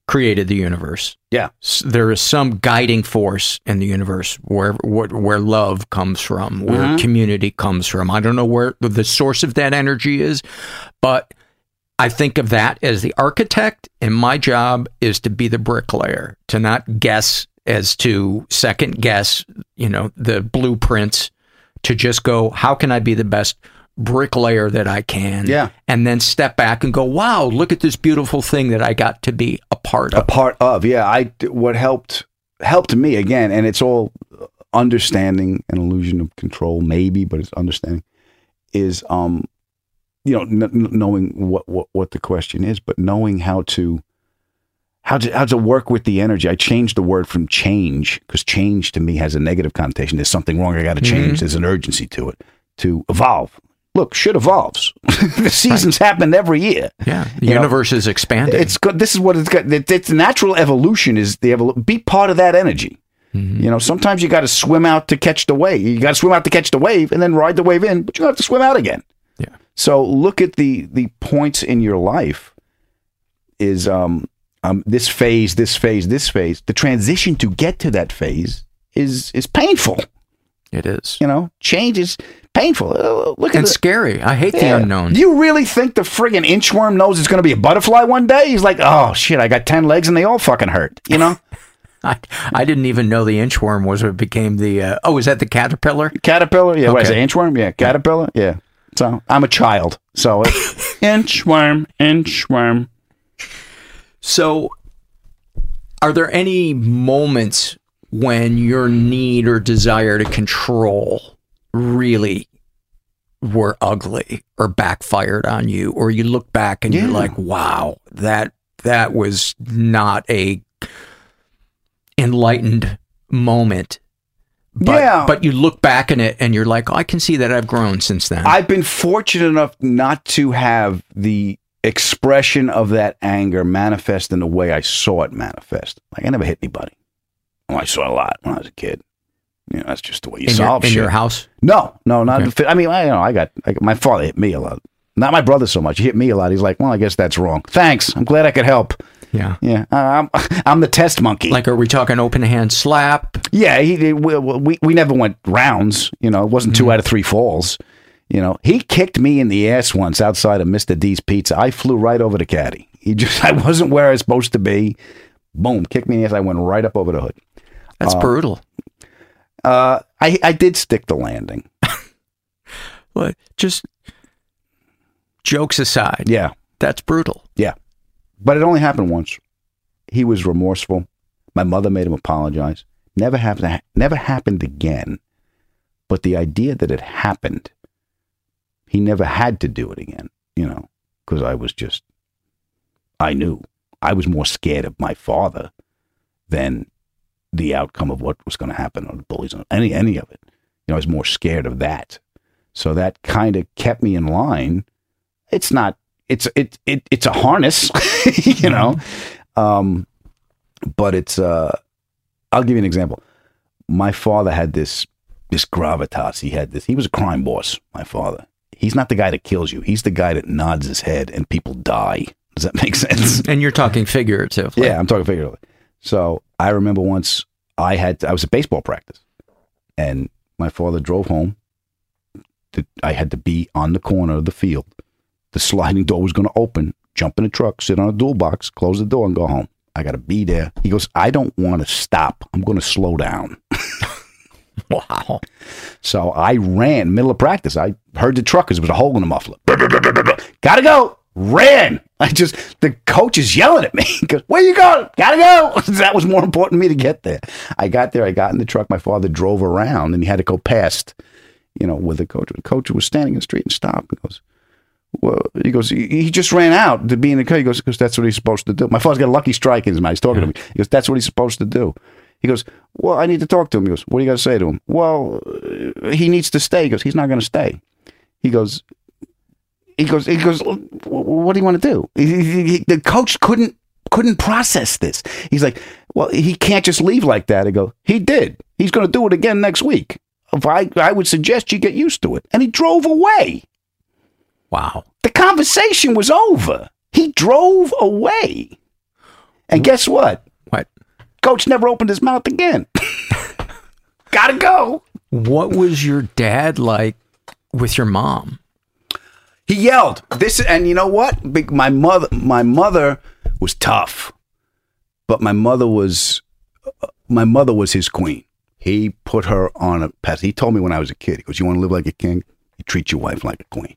created the universe. Yeah. There is some guiding force in the universe where where, where love comes from, where Mhm. community comes from. I don't know where the source of that energy is, but I think of that as the architect, and my job is to be the bricklayer, to not guess as to second guess, you know, the blueprints, to just go, how can I be the best bricklayer that I can? Yeah. And then step back and go, wow, look at this beautiful thing that I got to be a part of. a part of yeah i what helped helped me again and it's all understanding an illusion of control maybe but it's understanding is um you know n- n- knowing what, what what the question is but knowing how to how to how to work with the energy i changed the word from change because change to me has a negative connotation there's something wrong i got to change Mhm. there's an urgency to it to evolve look shit evolves the seasons happen every year Yeah. The You know, universe is expanding. it's good. This is what it's got. It, it's natural evolution. Is the evol- be part of that energy. Mm-hmm. You know, sometimes you got to swim out to catch the wave. You got to swim out to catch the wave, and then ride the wave in. But you have to swim out again. Yeah. So look at the the points in your life. Is um um this phase, this phase, this phase. The transition to get to that phase is is painful. It is. You know, change is painful. Uh, look at and the, scary. I hate yeah. the unknown. Do you really think the friggin' inchworm knows it's going to be a butterfly one day? He's like, oh shit, I got ten legs and they all fucking hurt. You know, I, I didn't even know the inchworm was what became the. Uh, oh, is that the caterpillar? caterpillar. Yeah, what is it? Inchworm. Yeah, caterpillar. Yeah. So I'm a child. So inchworm, inchworm. So, are there any moments when your need or desire to control really were ugly or backfired on you, or you look back and you're like, "Wow, that that was not a enlightened moment." But, Yeah. but you look back in it and you're like, oh, I can see that I've grown since then. I've been fortunate enough not to have the expression of that anger manifest in the way I saw it manifest. Like I never hit anybody. Well, I saw a lot when I was a kid. You know, that's just the way you in your, solve in shit. your house. No, no, not. Okay. I mean, I you know, I got, I got my father hit me a lot. Not my brother so much. He hit me a lot. He's like, well, I guess that's wrong. Thanks. I'm glad I could help. Yeah. Yeah, uh, I'm, I'm the test monkey. Like, are we talking open hand slap? yeah, he, he- we, we we never went rounds. You know, it wasn't 2 out of three falls. You know, he kicked me in the ass once outside of Mr. D's Pizza. I flew right over the caddy. He just, I wasn't where I was supposed to be. Boom, kicked me in the ass. I went right up over the hood. That's Uh, brutal. Uh, I, I did stick the landing. What? Just jokes aside. Yeah. That's brutal. Yeah. But it only happened once. He was remorseful. My mother made him apologize. Never happened never happened again. But the idea that it happened, he never had to do it again, you know, because I was just I knew. I was more scared of my father than the outcome of what was going to happen on the bullies or any any of it. You know, I was more scared of that. So that kind of kept me in line. It's not it's it, it it's a harness, you know. Um but it's uh I'll give you an example. My father had this this gravitas. He had this he was a crime boss, my father. He's not the guy that kills you. He's the guy that nods his head and people die. Does that make sense? And you're talking figuratively. Yeah, I'm talking figuratively. So I remember once I had I was at baseball practice, and my father drove home. I had to be on the corner of the field. The sliding door was going to open. Jump in the truck, sit on a dual box, close the door, and go home. I got to be there. He goes, I don't want to stop. I'm going to slow down. Wow. So I ran middle of practice. I heard the truck because there was a hole in the muffler. Gotta go. Ran. I just the coach is yelling at me. Goes, Where you going? Gotta go. that was more important to me to get there. I got there. I got in the truck. My father drove around, and he had to go past. You know, with the coach. The coach was standing in the street and stopped. and goes, well, he goes, he just ran out to be in the car. He goes, because that's what he's supposed to do. My father's got a lucky strike in his mouth. He's talking to me. He goes, that's what he's supposed to do. He goes, well, I need to talk to him. He goes, what do you got to say to him? Well, he needs to stay. He goes, he's not going to stay. He goes, he goes, he goes, what do you want to do? He- he- he- the coach couldn't couldn't process this. He's like, well, he can't just leave like that. I go, he did. He's going to do it again next week. If I, I would suggest you get used to it. And he drove away. Wow. The conversation was over. He drove away. And guess what? What? Coach never opened his mouth again. Gotta go. What was your dad like with your mom? He yelled. This and you know what? My mother my mother was tough. But my mother was my mother was his queen. He put her on a pedestal. He told me when I was a kid, he goes, You want to live like a king? You treat your wife like a queen.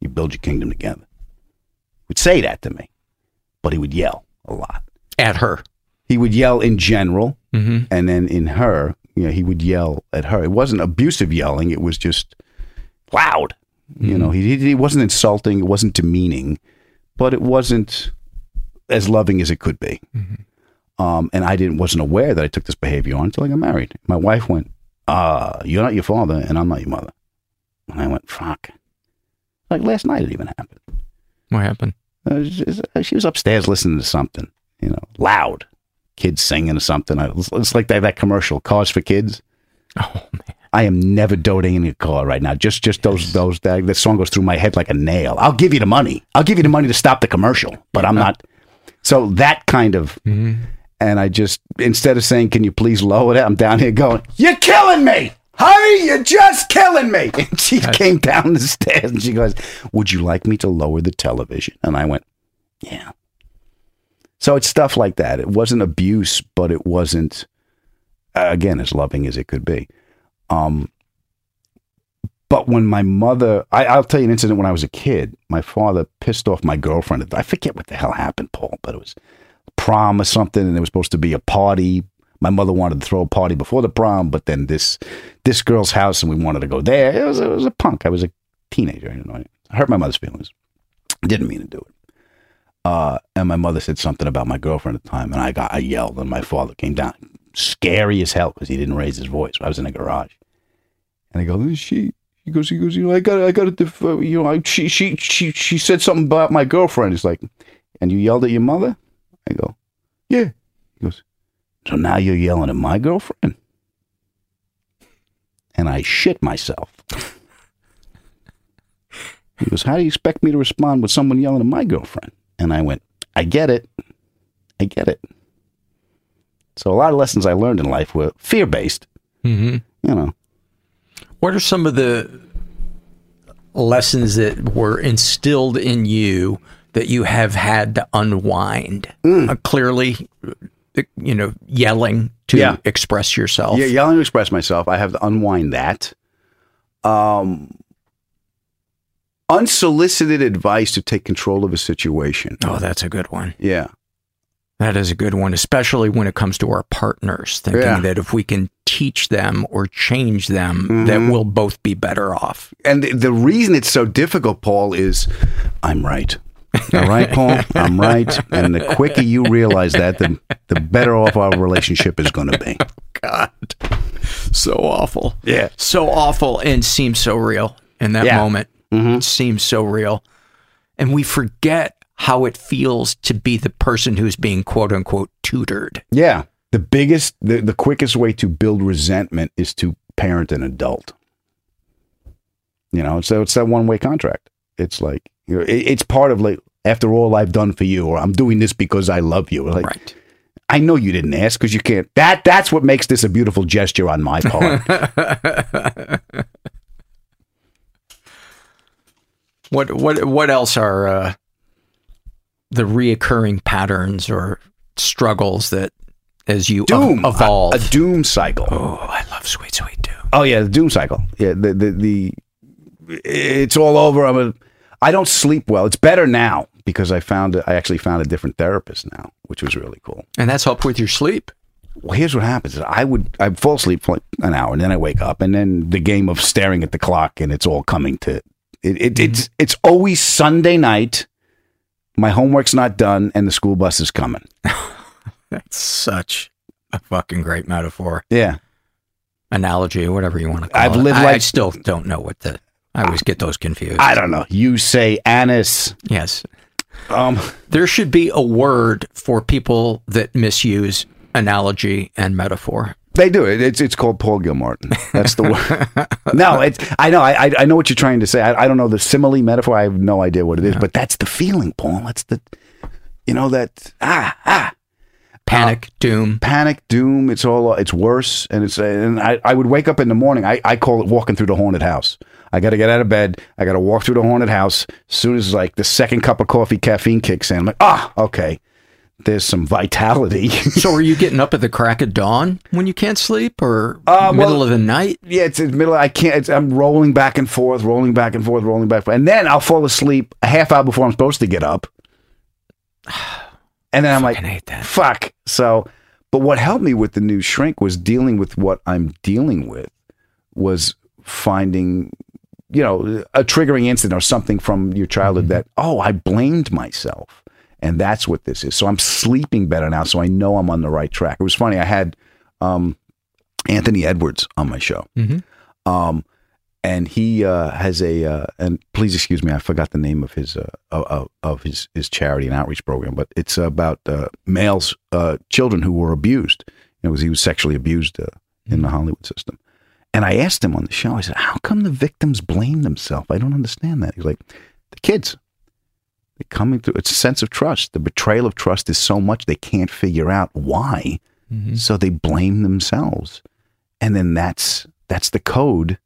You build your kingdom together. He would say that to me. But he would yell a lot. At her. He would yell in general, Mm-hmm. and then in her, you know, he would yell at her. It wasn't abusive yelling; it was just loud. You know, he he wasn't insulting, it wasn't demeaning, but it wasn't as loving as it could be. Um, and I didn't wasn't aware that I took this behavior on until I got married. My wife went, "Ah, you're not your father, and I'm not your mother." And I went, "Fuck!" Like last night, it even happened. What happened? Uh, she was- upstairs listening to something, you know, loud. Kids singing or something. It's, it's like that, that commercial, Cars for Kids. Oh man. I am never doting in a car right now. Just just those those that, that song goes through my head like a nail. I'll give you the money. I'll give you the money to stop the commercial, but I'm not. So that kind of, and I just instead of saying, "Can you please lower that?" I'm down here going, "You're killing me, honey. You're just killing me." And she came down the stairs and she goes, "Would you like me to lower the television?" And I went, "Yeah." So it's stuff like that. It wasn't abuse, but it wasn't uh, again as loving as it could be. Um, but when my mother, I, I'll tell you an incident when I was a kid. My father pissed off my girlfriend. I forget what the hell happened, Paul, but it was prom or something, and there was supposed to be a party. My mother wanted to throw a party before the prom, but then this this girl's house, and we wanted to go there. It was it was a punk. I was a teenager. You know, I hurt my mother's feelings. Didn't mean to do it. Uh, and my mother said something about my girlfriend at the time, and I got I yelled, and my father came down, scary as hell because he didn't raise his voice. I was in a garage, and I go, "Is she?" He goes, "He goes, you know, I got, I got to, uh, you know, I, she, she, she, she said something about my girlfriend." He's like, "And you yelled at your mother?" I go, "Yeah." He goes, "So now you're yelling at my girlfriend?" And I shit myself. He goes, How do you expect me to respond with someone yelling at my girlfriend? And I went, I get it. I get it. So a lot of lessons I learned in life were fear based. Mm-hmm. You know, What are some of the lessons that were instilled in you that you have had to unwind? Uh, clearly, you know, yelling to Yeah. express yourself. Yeah, yelling to express myself. I have to unwind that. Um, unsolicited advice to take control of a situation. Oh, that's a good one. Yeah. That is a good one, especially when it comes to our partners, thinking Yeah. that if we can teach them or change them, Mhm. that we'll both be better off. And the, the reason it's so difficult, Paul, is I'm right. All right, Paul, I'm right. And the quicker you realize that, the, the better off our relationship is going to be. God, so awful. Yeah. So awful and seems so real in that Yeah. moment. It seems so real. And we forget how it feels to be the person who's being quote unquote tutored. Yeah. The biggest, the, the quickest way to build resentment is to parent an adult. You know, so it's that one way contract. It's like, you know, it, it's part of like, after all I've done for you, or I'm doing this because I love you. Like, right. I know you didn't ask because you can't. That that's what makes this a beautiful gesture on my part. What what what else are uh, the reoccurring patterns or struggles that as you doom ev- evolve? A, a doom cycle. oh, I love sweet sweet doom. Oh yeah, the doom cycle. Yeah, the the, the it's all over. I'm a, I don't sleep well. It's better now because I found I actually found a different therapist now, which was really cool. And that's helped with your sleep. Well, here's what happens: I would I fall asleep for like an hour, and then I wake up, and then the game of staring at the clock, and it's all coming to it. it it's it's always Sunday night. My homework's not done, and the school bus is coming. That's such a fucking great metaphor, Yeah, analogy, whatever you want to call I've it. lived I, I like- still don't know what the. I always get those confused. I don't know. You say anise. yes, Um, there should be a word for people that misuse analogy and metaphor. They do it. It's it's called Paul Gilmartin. That's the word. no, it's I know. I I- know what you're trying to say. I, I don't know the simile metaphor. I have no idea what it is, but that's the feeling, Paul. That's the you know that ah ah Panic, doom. panic, doom. It's all it's worse, and it's and I I would wake up in the morning. I I call it walking through the haunted house. I got to get out of bed. I got to walk through the haunted house. As soon as like the second cup of coffee caffeine kicks in, I'm like ah okay. There's some vitality. So, are you getting up at the crack of dawn when you can't sleep, or Uh, well- middle of the night? Yeah, it's in the middle. I can't. It's, I'm rolling back and forth, rolling back and forth, rolling back, and then I'll fall asleep a half hour before I'm supposed to get up, and then I'm like, Fucking hate that. "Fuck." So, but what helped me with the new shrink was dealing with what I'm dealing with, was finding, you know, a triggering incident or something from your childhood that oh, I blamed myself, and that's what this is. So I'm sleeping better now, so I know I'm on the right track. It was funny. I had um, Anthony Edwards on my show. Mhm. Um, and he uh, has a uh, and please excuse me, I forgot the name of his uh, of, of his his charity and outreach program, but it's about uh, males, uh, children who were abused. Know, 'cause he was sexually abused uh, in the Hollywood system. And I asked him on the show, I said, "How come the victims blame themselves? I don't understand that." He's like, "The kids." They're coming through. It's a sense of trust. The betrayal of trust is so much they can't figure out why. So they blame themselves. And then that's that's the code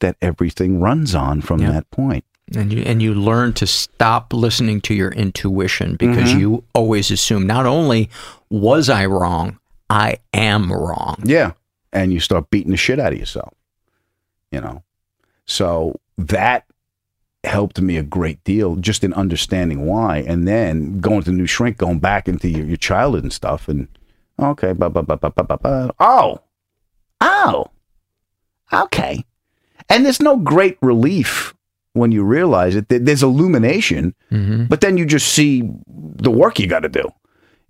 that everything runs on from that point. And you and you learn to stop listening to your intuition because Mhm. you always assume not only was I wrong, I am wrong. Yeah. And you start beating the shit out of yourself. You know. So that helped me a great deal just in understanding why. And then going to the new shrink, going back into your, your childhood and stuff and okay, ba ba ba ba ba ba ba. Oh. Oh. Okay. And there's no great relief when you realize it. There's illumination, mm-hmm. but then you just see the work you got to do.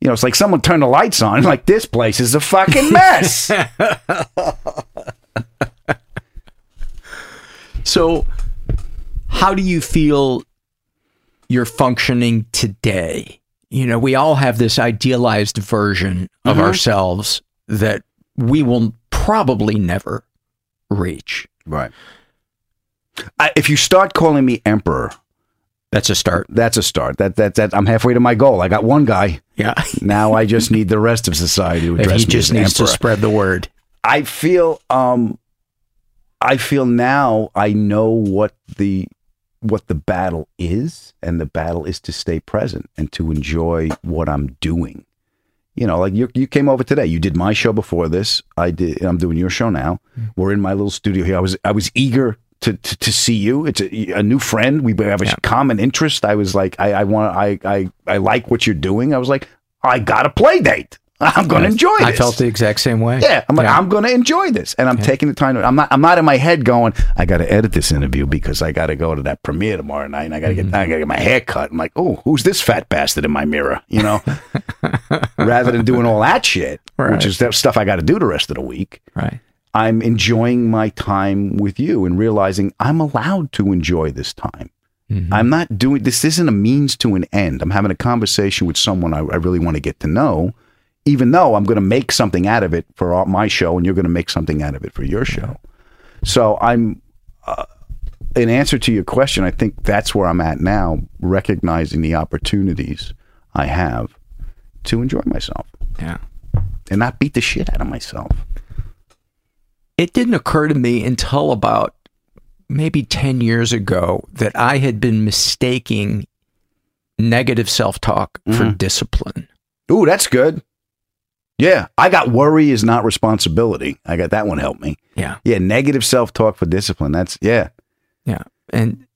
You know, it's like someone turned the lights on, like this place is a fucking mess. So, how do you feel you're functioning today? You know, we all have this idealized version of Mhm. ourselves that we will probably never reach. right. I, if you start calling me emperor, That's a start. that's a start. That that that I'm halfway to my goal. I got one guy. Yeah. Now I just need the rest of society to address he me just as needs to emperor. spread the word. I feel um I feel now I know what the what the battle is, and the battle is to stay present and to enjoy what I'm doing. You know, like you, you came over today. You did my show before this. I did. I'm doing your show now. Mm-hmm. We're in my little studio here. I was I was eager to to, to see you. It's a, a new friend. We have a Yeah. common interest. I was like, I I want I I I like what you're doing. I was like, I got a play date. I'm going to enjoy this. I felt the exact same way. Yeah, I'm like, Yeah. I'm going to enjoy this, and I'm taking the time. To, I'm not. I'm not in my head going. I got to edit this interview because I got to go to that premiere tomorrow night, and I got to get. Mm-hmm. I got to get my hair cut. I'm like, oh, who's this fat bastard in my mirror? You know, rather than doing all that shit, Right. which is that stuff I got to do the rest of the week. Right. I'm enjoying my time with you and realizing I'm allowed to enjoy this time. Mm-hmm. I'm not doing this. Isn't a means to an end. I'm having a conversation with someone I, I really want to get to know, even though I'm going to make something out of it for my show, and you're going to make something out of it for your show. So I'm, uh, in answer to your question, I think that's where I'm at now, recognizing the opportunities I have to enjoy myself Yeah. and not beat the shit out of myself. It didn't occur to me until about maybe 10 years ago that I had been mistaking negative self talk for discipline. Ooh, that's good. Yeah, I got worry is not responsibility. I got that one helped me. Yeah. Yeah, negative self talk for discipline. That's yeah. Yeah. And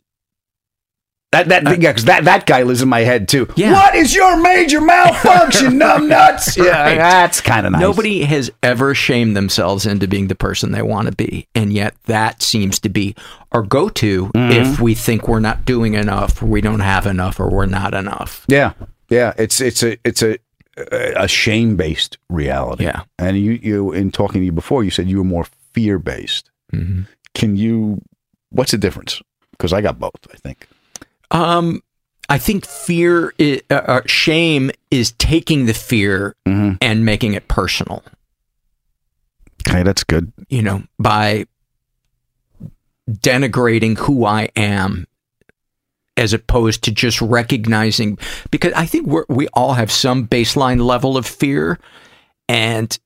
That that yeah, because that that guy lives in my head too. Yeah. What is your major malfunction, numb nuts? Yeah, that's kind of nice. Nobody has ever shamed themselves into being the person they want to be. And yet that seems to be our go to Mm-hmm. if we think we're not doing enough, or we don't have enough, or we're not enough. Yeah, yeah. It's it's a it's a a shame based reality. Yeah. and you you in talking to you before, you said you were more fear based. Mm-hmm. Can you? What's the difference? Because I got both. I think. Um, I think fear, i uh, uh, shame is taking the fear Mm-hmm. and making it personal. Okay, that's good. You know, by denigrating who I am, as opposed to just recognizing. Because I think we're, we all have some baseline level of fear, and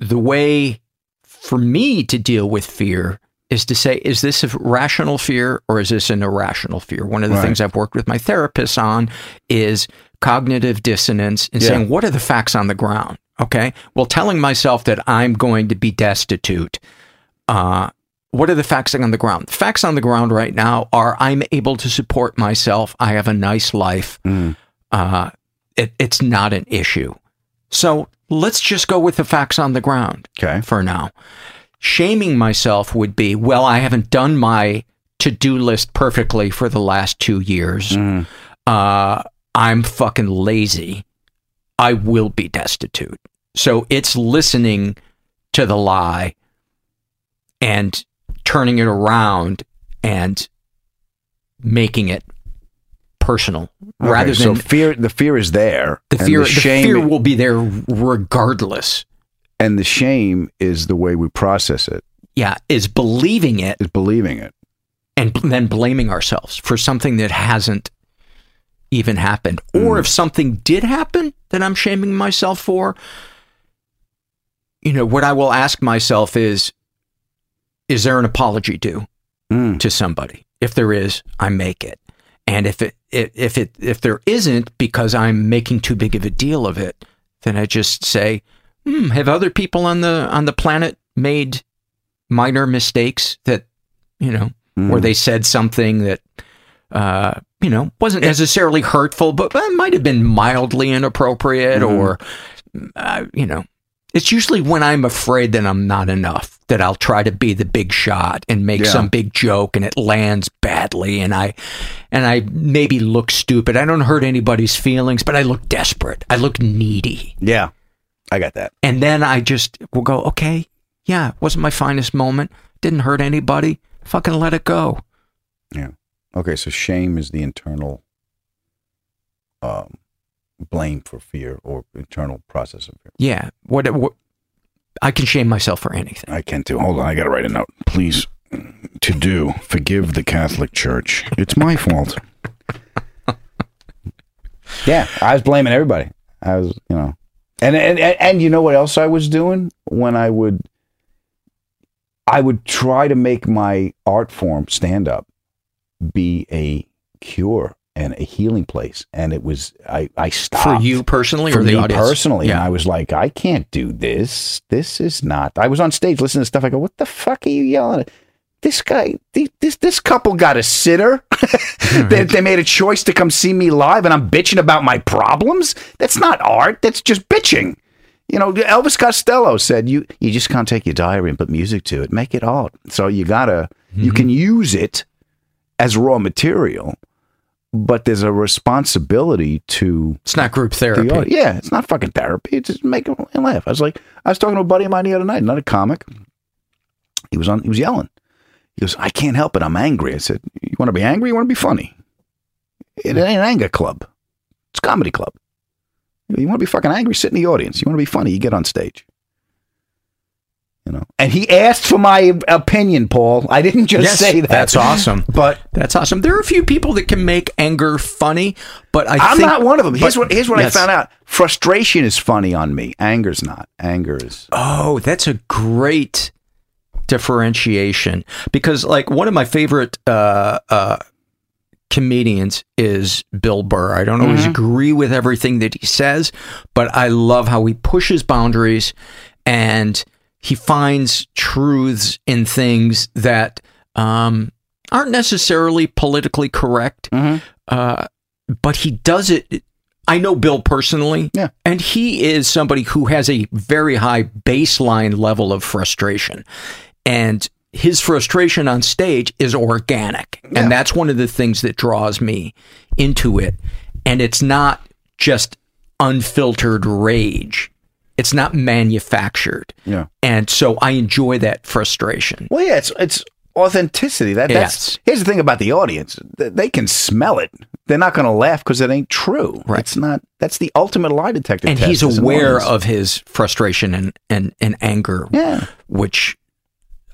the way for me to deal with fear is to say, is this a rational fear or is this an irrational fear? One of the Right. things I've worked with my therapist on is cognitive dissonance and Yeah. saying, what are the facts on the ground? Okay. Well, telling myself that I'm going to be destitute, uh, what are the facts on the ground? The facts on the ground right now are I'm able to support myself. I have a nice life. Uh, it, it's not an issue. So let's just go with the facts on the ground Okay. for now. Shaming myself would be, well, I haven't done my to do list perfectly for the last two years. Uh, I'm fucking lazy. I will be destitute. So it's listening to the lie and turning it around and making it personal rather than so fear. The fear is there. the fear. the The, shame, fear will be there regardless. and the shame is the way we process it. Yeah, is believing it Is believing it. and then blaming ourselves for something that hasn't even happened. Or mm. if something did happen that I'm shaming myself for, you know, what I will ask myself is, is there an apology due Mm. to somebody? If there is, I make it. And if it if it if there isn't because I'm making too big of a deal of it, then I just say, hmm, have other people on the on the planet made minor mistakes that you know where they said something that uh, you know wasn't necessarily hurtful, but it might have been mildly inappropriate, or uh, you know, it's usually when I'm afraid that I'm not enough that I'll try to be the big shot and make Yeah. some big joke, and it lands badly, and I and I maybe look stupid. I don't hurt anybody's feelings, but I look desperate. I look needy. Yeah, I got that. And then I just will go, okay, yeah, wasn't my finest moment. Didn't hurt anybody. Fucking let it go. Yeah. Okay, so shame is the internal um, blame for fear or internal process of fear. Yeah. What, what I can shame myself for anything. I can too. Hold on, I got to write a note. Please, to do, forgive the Catholic Church. It's my fault. yeah, I was blaming everybody. I was, you know, and, and and and you know what else I was doing when I would. I would try to make my art form stand up be a cure and a healing place. And it was I I stopped For you personally for or the me audience? personally. And I was like, I can't do this. This is not. I was on stage listening to stuff. I go, what the fuck are you yelling at? This guy, this this couple got a sitter. Hmm. they, they made a choice to come see me live, and I'm bitching about my problems. That's not art. That's just bitching. You know, Elvis Costello said, "You you just can't take your diary and put music to it. Make it art. So you gotta you mm-hmm. can use it as raw material, but there's a responsibility to It's not group therapy. art. Yeah, it's not fucking therapy. It's just make them laugh. I was like, I was talking to a buddy of mine the other night, another comic. He was on. He was yelling. He goes, I can't help it. I'm angry. I said, You want to be angry? You want to be funny? It ain't an anger club. It's a comedy club. You want to be fucking angry? Sit in the audience. You want to be funny? You get on stage. You know. And he asked for my opinion, Paul. I didn't just Yes, say that. That's awesome. But That's awesome. There are a few people that can make anger funny, but I I'm think, not one of them. Here's but- what here's what yes. I found out. Frustration is funny on me. Anger's not. Anger is. Oh, that's a great differentiation because, like, one of my favorite uh, uh, comedians is Bill Burr. I don't always Mhm. agree with everything that he says, but I love how he pushes boundaries and he finds truths in things that um, aren't necessarily politically correct. Uh, but he does it. I know Bill personally, Yeah. and he is somebody who has a very high baseline level of frustration. And his frustration on stage is organic. And that's one of the things that draws me into it. And it's not just unfiltered rage, it's not manufactured. Yeah. And so I enjoy that frustration. Well, yeah, it's it's authenticity. That that's Yes. here's the thing about the audience. They can smell it. They're not going to laugh because it ain't true. Right. It's not. That's the ultimate lie detector. and he's is an aware of his frustration and, and, and anger, Yeah. which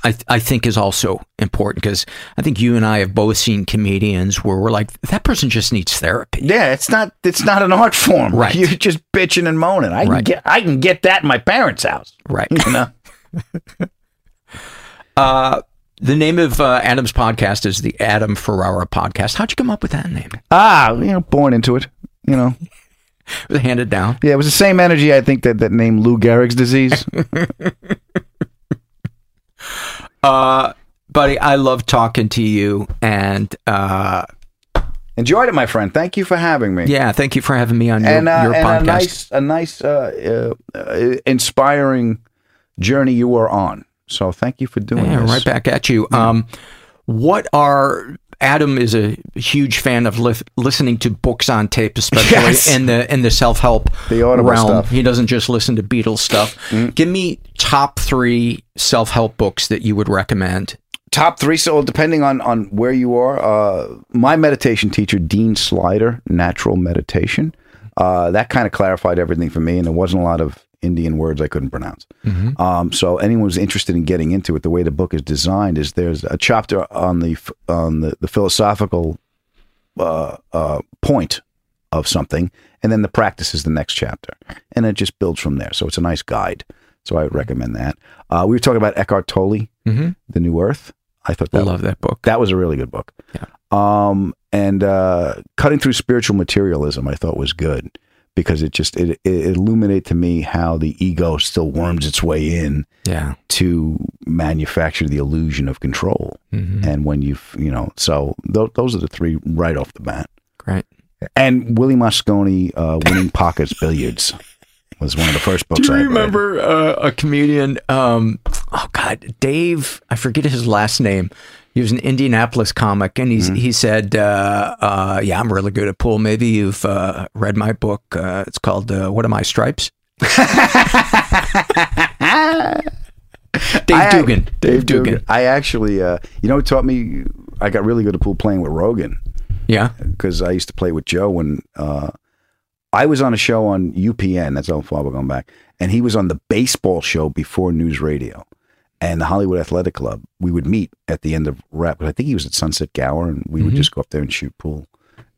I, th- I think is also important because I think you and I have both seen comedians where we're like, that person just needs therapy. Yeah, it's not. It's not an art form. Right. You're just bitching and moaning. I can Right. get. I can get that in my parents' house. Right. You know. Uh, the name of uh, Adam's podcast is the Adam Ferrara Podcast. How'd you come up with that name? ah, you know, born into it. You know. Was handed down? Yeah, it was the same energy. I think that that name Lou Gehrig's disease. Uh, buddy, I love talking to you. And uh, Enjoyed it, my friend. Thank you for having me. yeah, thank you for having me on your, and, uh, your and podcast. a nice, a nice, uh, uh, uh, inspiring journey you were on. So thank you for doing Yeah, this. right back at you. Um, what are Adam is a huge fan of li- listening to books on tape, especially Yes. in the in the self help realm. stuff. He doesn't just listen to Beatles stuff. Give me top three self help books that you would recommend. Top three. So depending on on where you are, uh, my meditation teacher Dean Sluyter, Natural Meditation, uh, that kind of clarified everything for me, and there wasn't a lot of Indian words I couldn't pronounce. Um, so anyone who's interested in getting into it, the way the book is designed is there's a chapter on the on the, the philosophical uh, uh, point of something, and then the practice is the next chapter, and it just builds from there. So it's a nice guide. So I would recommend that. Uh, we were talking about Eckhart Tolle, Mm-hmm. The New Earth. I thought that I love that book. that was a really good book. Yeah. Um, and uh, cutting through spiritual materialism, I thought was good because it just it, it illuminated to me how the ego still worms its way in Yeah. to manufacture the illusion of control. Mhm. And when you've you know, so th- those are the three right off the bat. Great. And Willie Mosconi, uh, winning pockets billiards was one of the first books Do I you ever read. remember uh, a comedian? Um, oh God, Dave. I forget his last name. He was an Indianapolis comic, and he's he said, uh, uh, "Yeah, I'm really good at pool. Maybe you've uh, read my book. Uh, it's called uh, What Are My Stripes." Dave I- Dugan. Dave, Dugan. I actually, uh, you know, what taught me. I got really good at pool playing with Rogan. Yeah. because I used to play with Joe when uh, I was on a show on UPN. That's how far we're going back. And he was on the baseball show before news radio and the Hollywood Athletic Club. We would meet at the end of rap. Because I think he was at Sunset Gower, and we would Mhm. just go up there and shoot pool.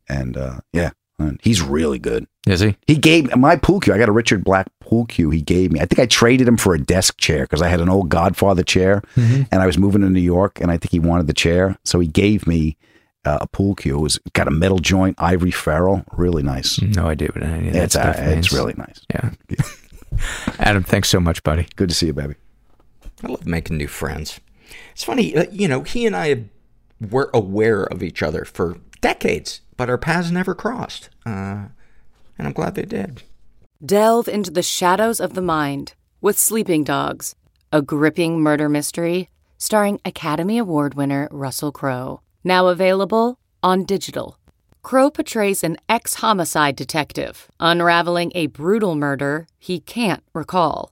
And uh, yeah, And he's really good. Is he? He gave my pool cue. I got a Richard Black pool cue. He gave me. I think I traded him for a desk chair because I had an old Godfather chair, Mm-hmm. and I was moving to New York, and I think he wanted the chair, so he gave me uh, a pool cue. It was got a metal joint, ivory ferrule, really nice. No idea what any of that It's uh, stuff means. it's really nice. Yeah. Adam, thanks so much, buddy. Good to see you, baby. I love making new friends. It's funny, uh, you know, he and I were aware of each other for decades, but our paths never crossed. Uh, and I'm glad they did. Delve into the shadows of the mind with Sleeping Dogs, a gripping murder mystery starring Academy Award winner Russell Crowe. Now available on digital. Crowe portrays an ex homicide detective unraveling a brutal murder he can't recall.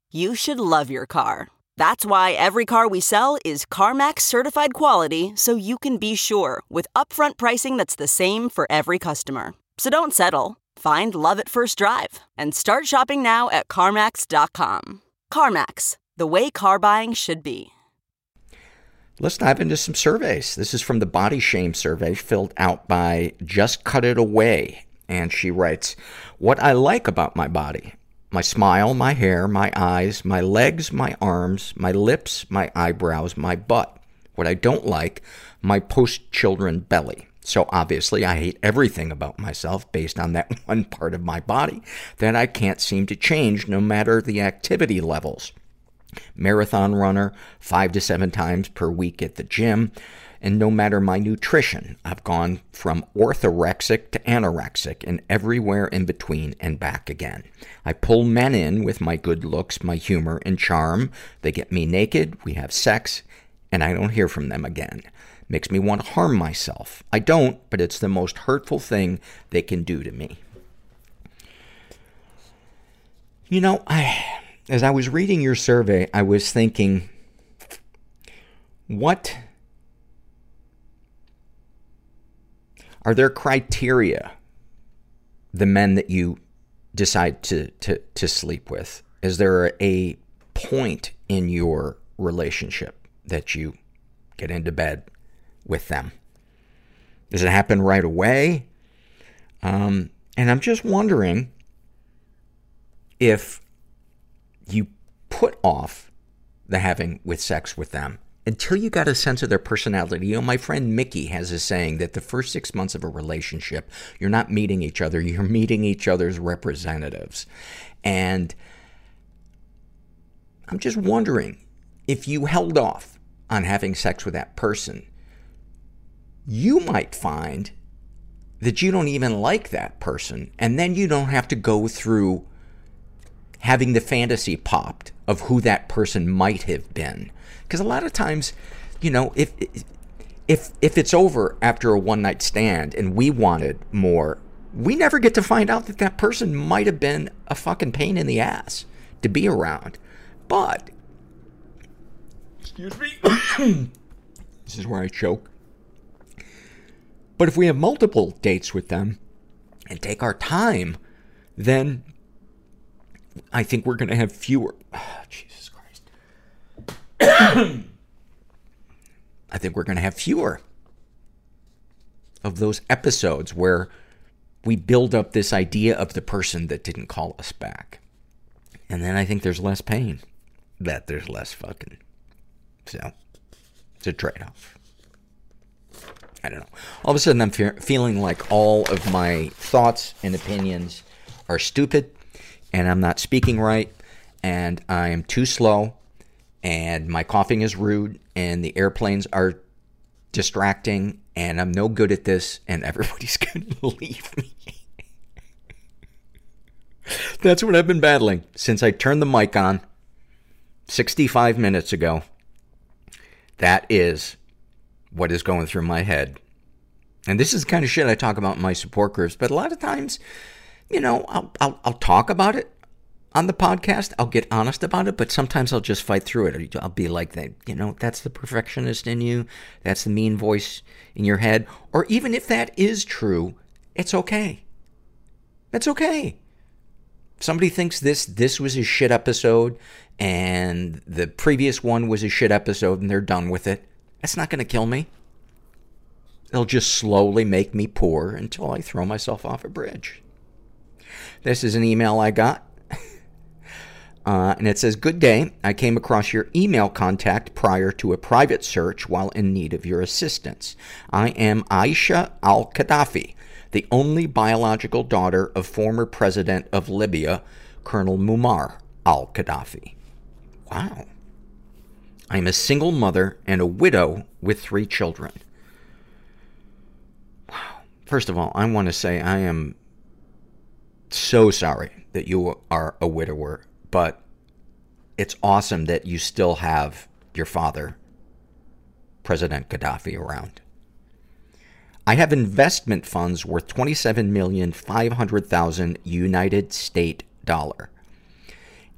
you should love your car. That's why every car we sell is CarMax certified quality so you can be sure with upfront pricing that's the same for every customer. So don't settle. Find love at first drive and start shopping now at CarMax.com. CarMax, the way car buying should be. Let's dive into some surveys. This is from the Body Shame survey filled out by Just Cut It Away. And she writes, What I like about my body my smile, my hair, my eyes, my legs, my arms, my lips, my eyebrows, my butt. What I don't like, my post children belly. So obviously, I hate everything about myself based on that one part of my body that I can't seem to change no matter the activity levels marathon runner, five to seven times per week at the gym. And no matter my nutrition, I've gone from orthorexic to anorexic and everywhere in between and back again. I pull men in with my good looks, my humor, and charm. They get me naked, we have sex, and I don't hear from them again. Makes me want to harm myself. I don't, but it's the most hurtful thing they can do to me. You know, I, as I was reading your survey, I was thinking, what are there criteria the men that you decide to, to, to sleep with? Is there a point in your relationship that you get into bed with them? Does it happen right away? Um, and I'm just wondering if you put off the having with sex with them until you got a sense of their personality. You know, my friend Mickey has a saying that the first six months of a relationship, you're not meeting each other, you're meeting each other's representatives. And I'm just wondering if you held off on having sex with that person, you might find that you don't even like that person. And then you don't have to go through having the fantasy popped of who that person might have been. Because a lot of times, you know, if if if it's over after a one night stand and we wanted more, we never get to find out that that person might have been a fucking pain in the ass to be around. But excuse me, this is where I choke. But if we have multiple dates with them and take our time, then I think we're going to have fewer. Oh. I think we're going to have fewer of those episodes where we build up this idea of the person that didn't call us back. And then I think there's less pain that there's less fucking. So, it's a trade off. I don't know. All of a sudden, I'm fe- feeling like all of my thoughts and opinions are stupid, and I'm not speaking right, and I am too slow, and my coughing is rude, and the airplanes are distracting, and I'm no good at this, and everybody's going to leave me. That's what I've been battling since I turned the mic on 65 minutes ago. That is what is going through my head. And this is the kind of shit I talk about in my support groups, but a lot of times you know, I'll, I'll, I'll talk about it on the podcast. I'll get honest about it, but sometimes I'll just fight through it. I'll be like that, you know, that's the perfectionist in you. That's the mean voice in your head. Or even if that is true, it's okay. That's okay. If somebody thinks this, this was a shit episode and the previous one was a shit episode and they're done with it, that's not going to kill me. It'll just slowly make me poor until I throw myself off a bridge. This is an email I got. Uh, and it says, Good day. I came across your email contact prior to a private search while in need of your assistance. I am Aisha al Qaddafi, the only biological daughter of former president of Libya, Colonel Muammar al Qaddafi. Wow. I'm a single mother and a widow with three children. Wow. First of all, I want to say I am so sorry that you are a widower, but it's awesome that you still have your father, President Gaddafi, around. I have investment funds worth 27,500,000 United State dollar.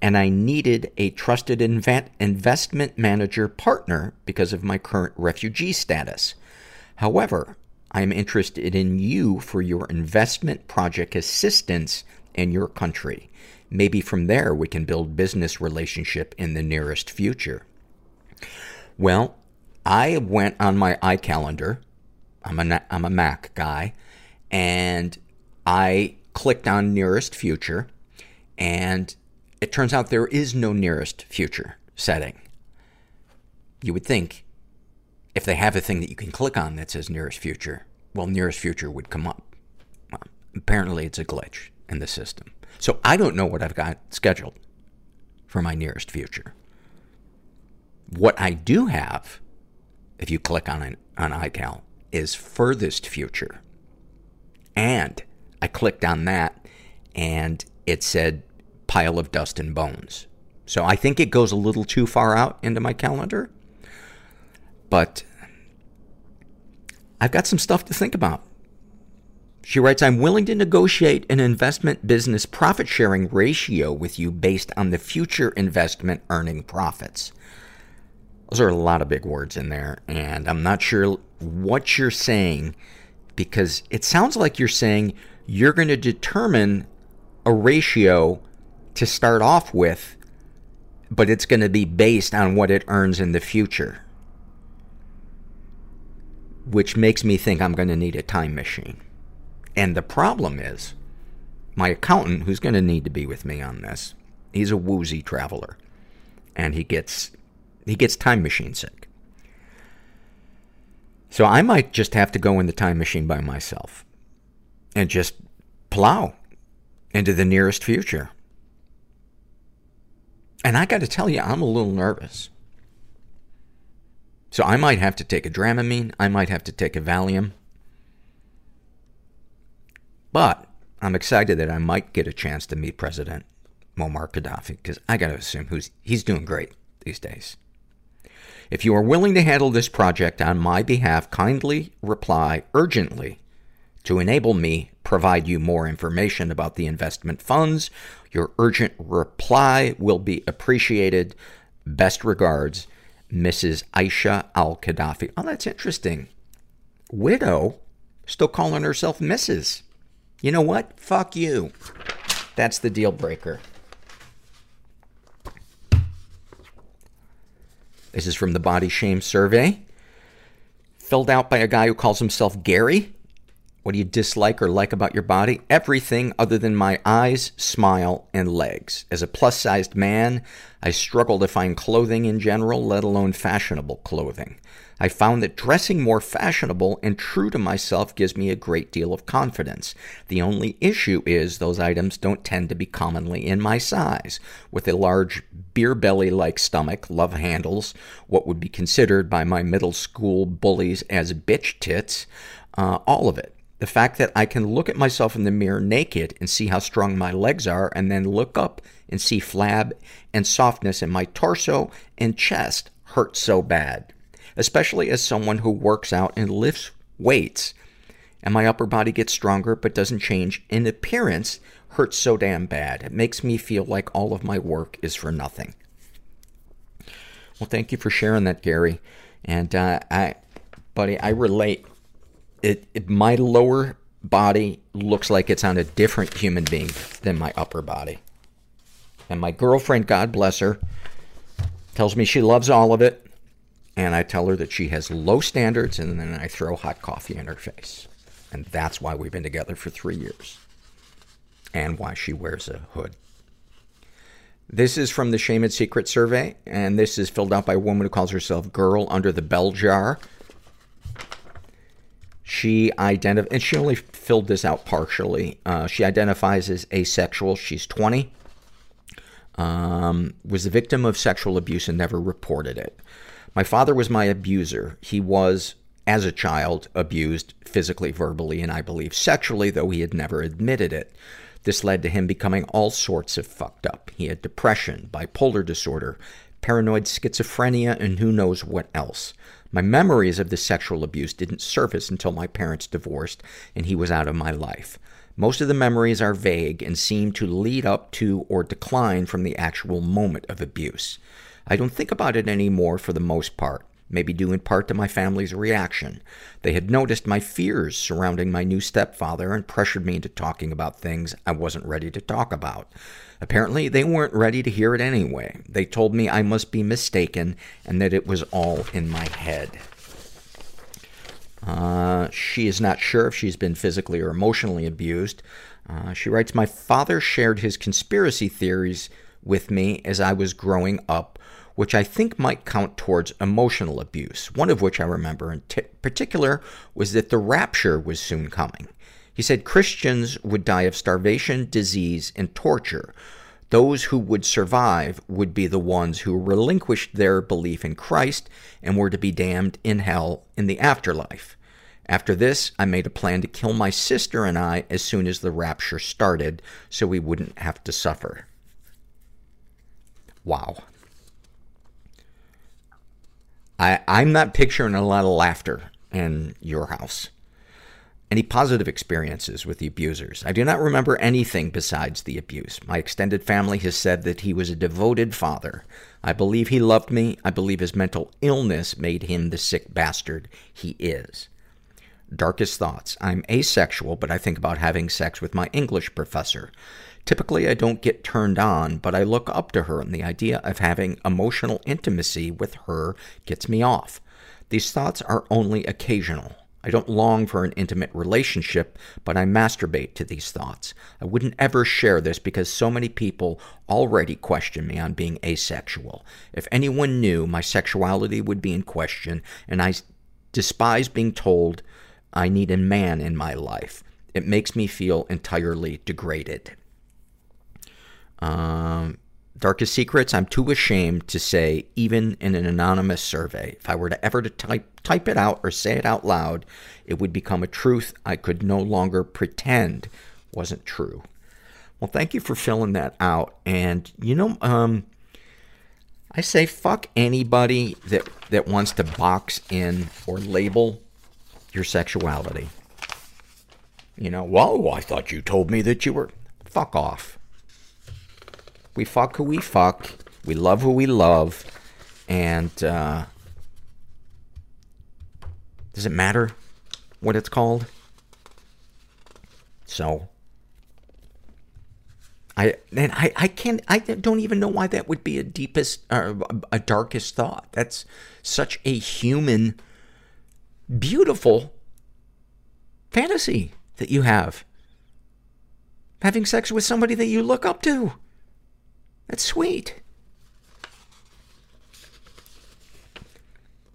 And I needed a trusted inv- investment manager partner because of my current refugee status. However, I am interested in you for your investment project assistance in your country. Maybe from there we can build business relationship in the nearest future. Well, I went on my iCalendar. I'm a, I'm a Mac guy. And I clicked on nearest future. And it turns out there is no nearest future setting. You would think if they have a thing that you can click on that says nearest future, well, nearest future would come up. Well, apparently it's a glitch in the system. So I don't know what I've got scheduled for my nearest future. What I do have, if you click on an, on iCal, is furthest future. And I clicked on that and it said pile of dust and bones. So I think it goes a little too far out into my calendar. But I've got some stuff to think about. She writes, I'm willing to negotiate an investment business profit sharing ratio with you based on the future investment earning profits. Those are a lot of big words in there, and I'm not sure what you're saying because it sounds like you're saying you're going to determine a ratio to start off with, but it's going to be based on what it earns in the future. Which makes me think I'm going to need a time machine. And the problem is, my accountant, who's going to need to be with me on this, he's a woozy traveler. And he gets, he gets time machine sick. So I might just have to go in the time machine by myself and just plow into the nearest future. And I got to tell you, I'm a little nervous. So I might have to take a Dramamine. I might have to take a Valium. But I'm excited that I might get a chance to meet President Muammar Gaddafi because I got to assume who's, he's doing great these days. If you are willing to handle this project on my behalf, kindly reply urgently to enable me provide you more information about the investment funds. Your urgent reply will be appreciated. Best regards, Mrs. Aisha Al Qaddafi. Oh, that's interesting. Widow, still calling herself Mrs. You know what? Fuck you. That's the deal breaker. This is from the Body Shame Survey, filled out by a guy who calls himself Gary. What do you dislike or like about your body? Everything other than my eyes, smile, and legs. As a plus sized man, I struggle to find clothing in general, let alone fashionable clothing. I found that dressing more fashionable and true to myself gives me a great deal of confidence. The only issue is those items don't tend to be commonly in my size. With a large beer belly like stomach, love handles what would be considered by my middle school bullies as bitch tits, uh, all of it. The fact that I can look at myself in the mirror naked and see how strong my legs are, and then look up and see flab and softness in my torso and chest hurts so bad. Especially as someone who works out and lifts weights. and my upper body gets stronger but doesn't change in appearance hurts so damn bad. It makes me feel like all of my work is for nothing. Well, thank you for sharing that, Gary. And uh, I, buddy, I relate. It, it my lower body looks like it's on a different human being than my upper body. And my girlfriend, God bless her, tells me she loves all of it. And I tell her that she has low standards, and then I throw hot coffee in her face. And that's why we've been together for three years. And why she wears a hood. This is from the Shame and Secret survey, and this is filled out by a woman who calls herself Girl Under the Bell Jar. She identif- and she only filled this out partially. Uh, she identifies as asexual. She's 20. Um, was the victim of sexual abuse and never reported it. My father was my abuser. He was, as a child, abused physically, verbally, and I believe sexually, though he had never admitted it. This led to him becoming all sorts of fucked up. He had depression, bipolar disorder, paranoid schizophrenia, and who knows what else. My memories of the sexual abuse didn't surface until my parents divorced and he was out of my life. Most of the memories are vague and seem to lead up to or decline from the actual moment of abuse. I don't think about it anymore for the most part, maybe due in part to my family's reaction. They had noticed my fears surrounding my new stepfather and pressured me into talking about things I wasn't ready to talk about. Apparently, they weren't ready to hear it anyway. They told me I must be mistaken and that it was all in my head. Uh, she is not sure if she's been physically or emotionally abused. Uh, she writes, My father shared his conspiracy theories with me as I was growing up, which I think might count towards emotional abuse. One of which I remember in t- particular was that the rapture was soon coming. He said Christians would die of starvation, disease, and torture. Those who would survive would be the ones who relinquished their belief in Christ and were to be damned in hell in the afterlife. After this, I made a plan to kill my sister and I as soon as the rapture started so we wouldn't have to suffer. Wow. I, I'm not picturing a lot of laughter in your house. Any positive experiences with the abusers? I do not remember anything besides the abuse. My extended family has said that he was a devoted father. I believe he loved me. I believe his mental illness made him the sick bastard he is. Darkest thoughts. I'm asexual, but I think about having sex with my English professor. Typically, I don't get turned on, but I look up to her, and the idea of having emotional intimacy with her gets me off. These thoughts are only occasional. I don't long for an intimate relationship, but I masturbate to these thoughts. I wouldn't ever share this because so many people already question me on being asexual. If anyone knew, my sexuality would be in question, and I despise being told I need a man in my life. It makes me feel entirely degraded. Um, darkest secrets, I'm too ashamed to say, even in an anonymous survey. If I were to ever to type, type it out or say it out loud, it would become a truth I could no longer pretend wasn't true. Well, thank you for filling that out. And, you know, um, I say fuck anybody that, that wants to box in or label your sexuality. You know, whoa, I thought you told me that you were. Fuck off. We fuck who we fuck. We love who we love. And, uh, does it matter what it's called? So, I, and I, I can't, I don't even know why that would be a deepest, uh, a darkest thought. That's such a human, beautiful fantasy that you have. Having sex with somebody that you look up to. That's sweet.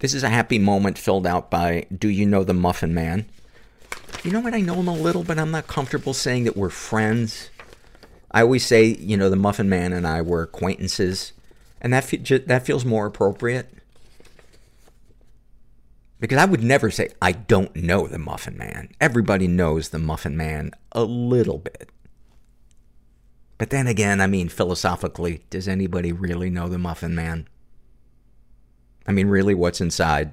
This is a happy moment filled out by Do You Know the Muffin Man? You know what? I know him a little, but I'm not comfortable saying that we're friends. I always say, you know, the Muffin Man and I were acquaintances, and that fe- that feels more appropriate. Because I would never say, I don't know the Muffin Man. Everybody knows the Muffin Man a little bit. But then again, I mean, philosophically, does anybody really know the Muffin Man? I mean, really, what's inside?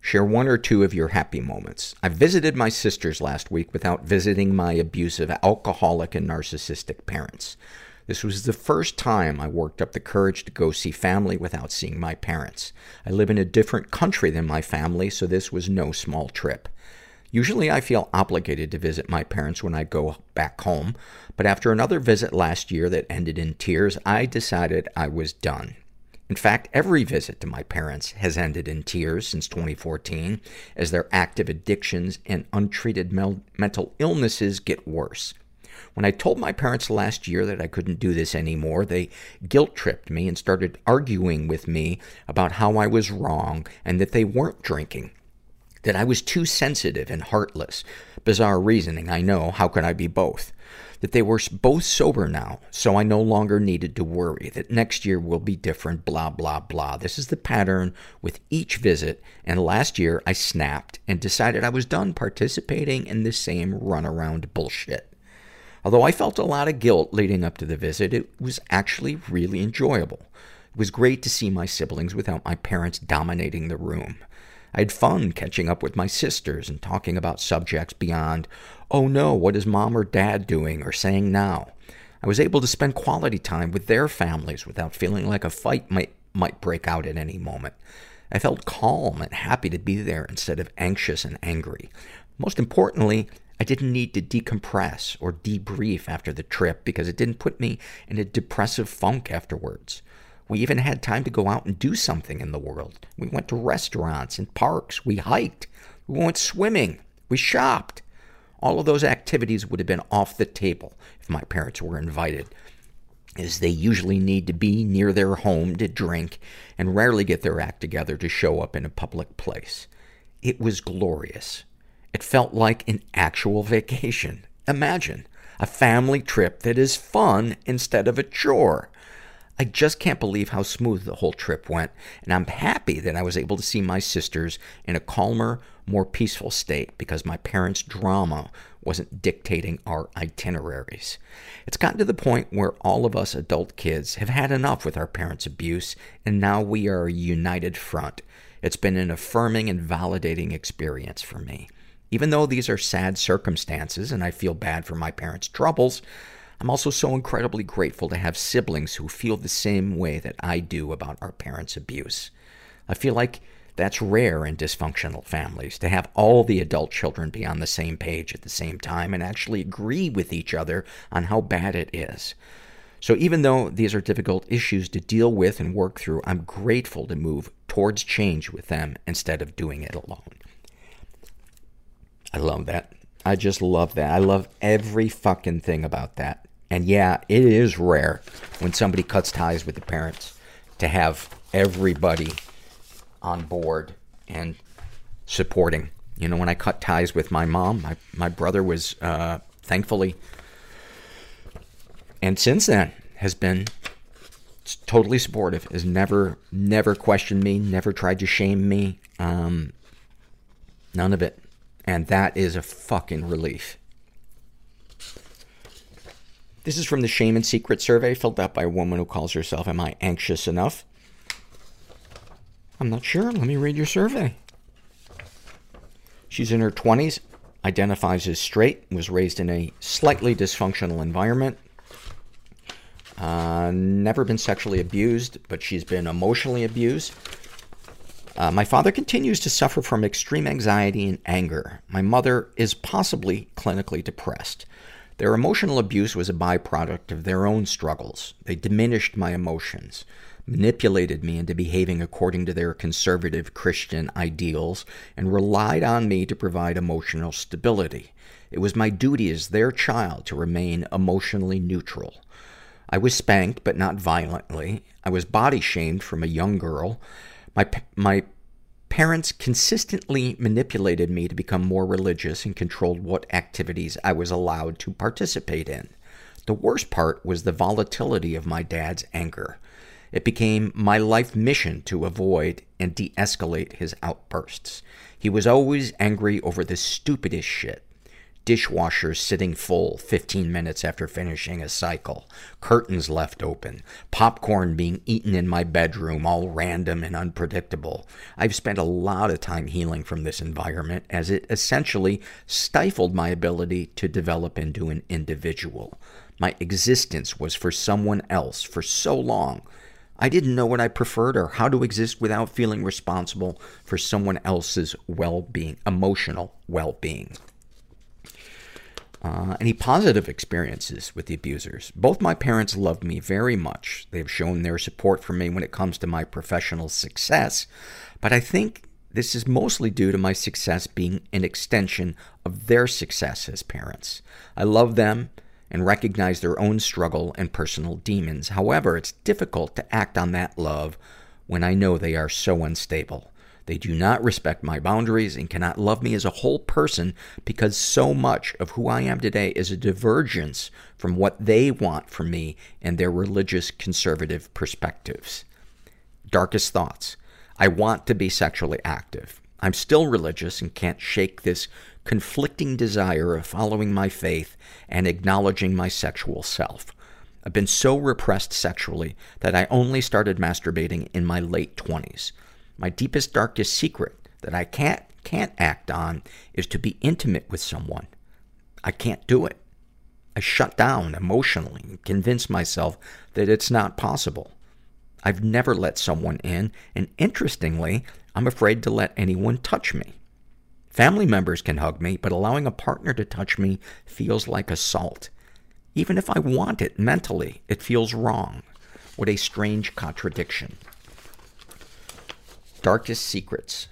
Share one or two of your happy moments. I visited my sisters last week without visiting my abusive alcoholic and narcissistic parents. This was the first time I worked up the courage to go see family without seeing my parents. I live in a different country than my family, so this was no small trip. Usually I feel obligated to visit my parents when I go back home, but after another visit last year that ended in tears, I decided I was done. In fact, every visit to my parents has ended in tears since 2014 as their active addictions and untreated mental illnesses get worse. When I told my parents last year that I couldn't do this anymore, they guilt tripped me and started arguing with me about how I was wrong and that they weren't drinking. That I was too sensitive and heartless. Bizarre reasoning, I know. How could I be both? that they were both sober now, so I no longer needed to worry that next year will be different, blah, blah, blah. This is the pattern with each visit, and last year I snapped and decided I was done participating in the same runaround bullshit. Although I felt a lot of guilt leading up to the visit, it was actually really enjoyable. It was great to see my siblings without my parents dominating the room. I had fun catching up with my sisters and talking about subjects beyond, oh no, what is mom or dad doing or saying now? I was able to spend quality time with their families without feeling like a fight might, might break out at any moment. I felt calm and happy to be there instead of anxious and angry. Most importantly, I didn't need to decompress or debrief after the trip because it didn't put me in a depressive funk afterwards. We even had time to go out and do something in the world. We went to restaurants and parks. We hiked. We went swimming. We shopped. All of those activities would have been off the table if my parents were invited, as they usually need to be near their home to drink and rarely get their act together to show up in a public place. It was glorious. It felt like an actual vacation. Imagine a family trip that is fun instead of a chore. I just can't believe how smooth the whole trip went, and I'm happy that I was able to see my sisters in a calmer, more peaceful state because my parents' drama wasn't dictating our itineraries. It's gotten to the point where all of us adult kids have had enough with our parents' abuse, and now we are a united front. It's been an affirming and validating experience for me. Even though these are sad circumstances and I feel bad for my parents' troubles, I'm also so incredibly grateful to have siblings who feel the same way that I do about our parents' abuse. I feel like that's rare in dysfunctional families, to have all the adult children be on the same page at the same time and actually agree with each other on how bad it is. So even though these are difficult issues to deal with and work through, I'm grateful to move towards change with them instead of doing it alone. I love that. I just love that. I love every fucking thing about that. And yeah, it is rare when somebody cuts ties with the parents to have everybody on board and supporting. You know, when I cut ties with my mom, my, my brother was, uh, thankfully, and since then has been totally supportive, has never, never questioned me, never tried to shame me. Um, none of it. And that is a fucking relief. This is from the Shame and Secret survey filled out by a woman who calls herself Am I Anxious Enough? I'm not sure. Let me read your survey. She's in her 20s, identifies as straight, was raised in a slightly dysfunctional environment, uh, never been sexually abused, but she's been emotionally abused. Uh, my father continues to suffer from extreme anxiety and anger. My mother is possibly clinically depressed. Their emotional abuse was a byproduct of their own struggles. They diminished my emotions, manipulated me into behaving according to their conservative Christian ideals, and relied on me to provide emotional stability. It was my duty as their child to remain emotionally neutral. I was spanked, but not violently. I was body shamed from a young girl. My, my parents consistently manipulated me to become more religious and controlled what activities I was allowed to participate in. The worst part was the volatility of my dad's anger. It became my life mission to avoid and de escalate his outbursts. He was always angry over the stupidest shit dishwasher sitting full 15 minutes after finishing a cycle, curtains left open, popcorn being eaten in my bedroom, all random and unpredictable. I've spent a lot of time healing from this environment as it essentially stifled my ability to develop into an individual. My existence was for someone else for so long. I didn't know what I preferred or how to exist without feeling responsible for someone else's well-being, emotional well-being. Uh, any positive experiences with the abusers? Both my parents loved me very much. They've shown their support for me when it comes to my professional success, but I think this is mostly due to my success being an extension of their success as parents. I love them and recognize their own struggle and personal demons. However, it's difficult to act on that love when I know they are so unstable. They do not respect my boundaries and cannot love me as a whole person because so much of who I am today is a divergence from what they want from me and their religious conservative perspectives. Darkest thoughts. I want to be sexually active. I'm still religious and can't shake this conflicting desire of following my faith and acknowledging my sexual self. I've been so repressed sexually that I only started masturbating in my late 20s. My deepest, darkest secret that I can't, can't act on is to be intimate with someone. I can't do it. I shut down emotionally and convince myself that it's not possible. I've never let someone in, and interestingly, I'm afraid to let anyone touch me. Family members can hug me, but allowing a partner to touch me feels like assault. Even if I want it mentally, it feels wrong. What a strange contradiction. Darkest secrets.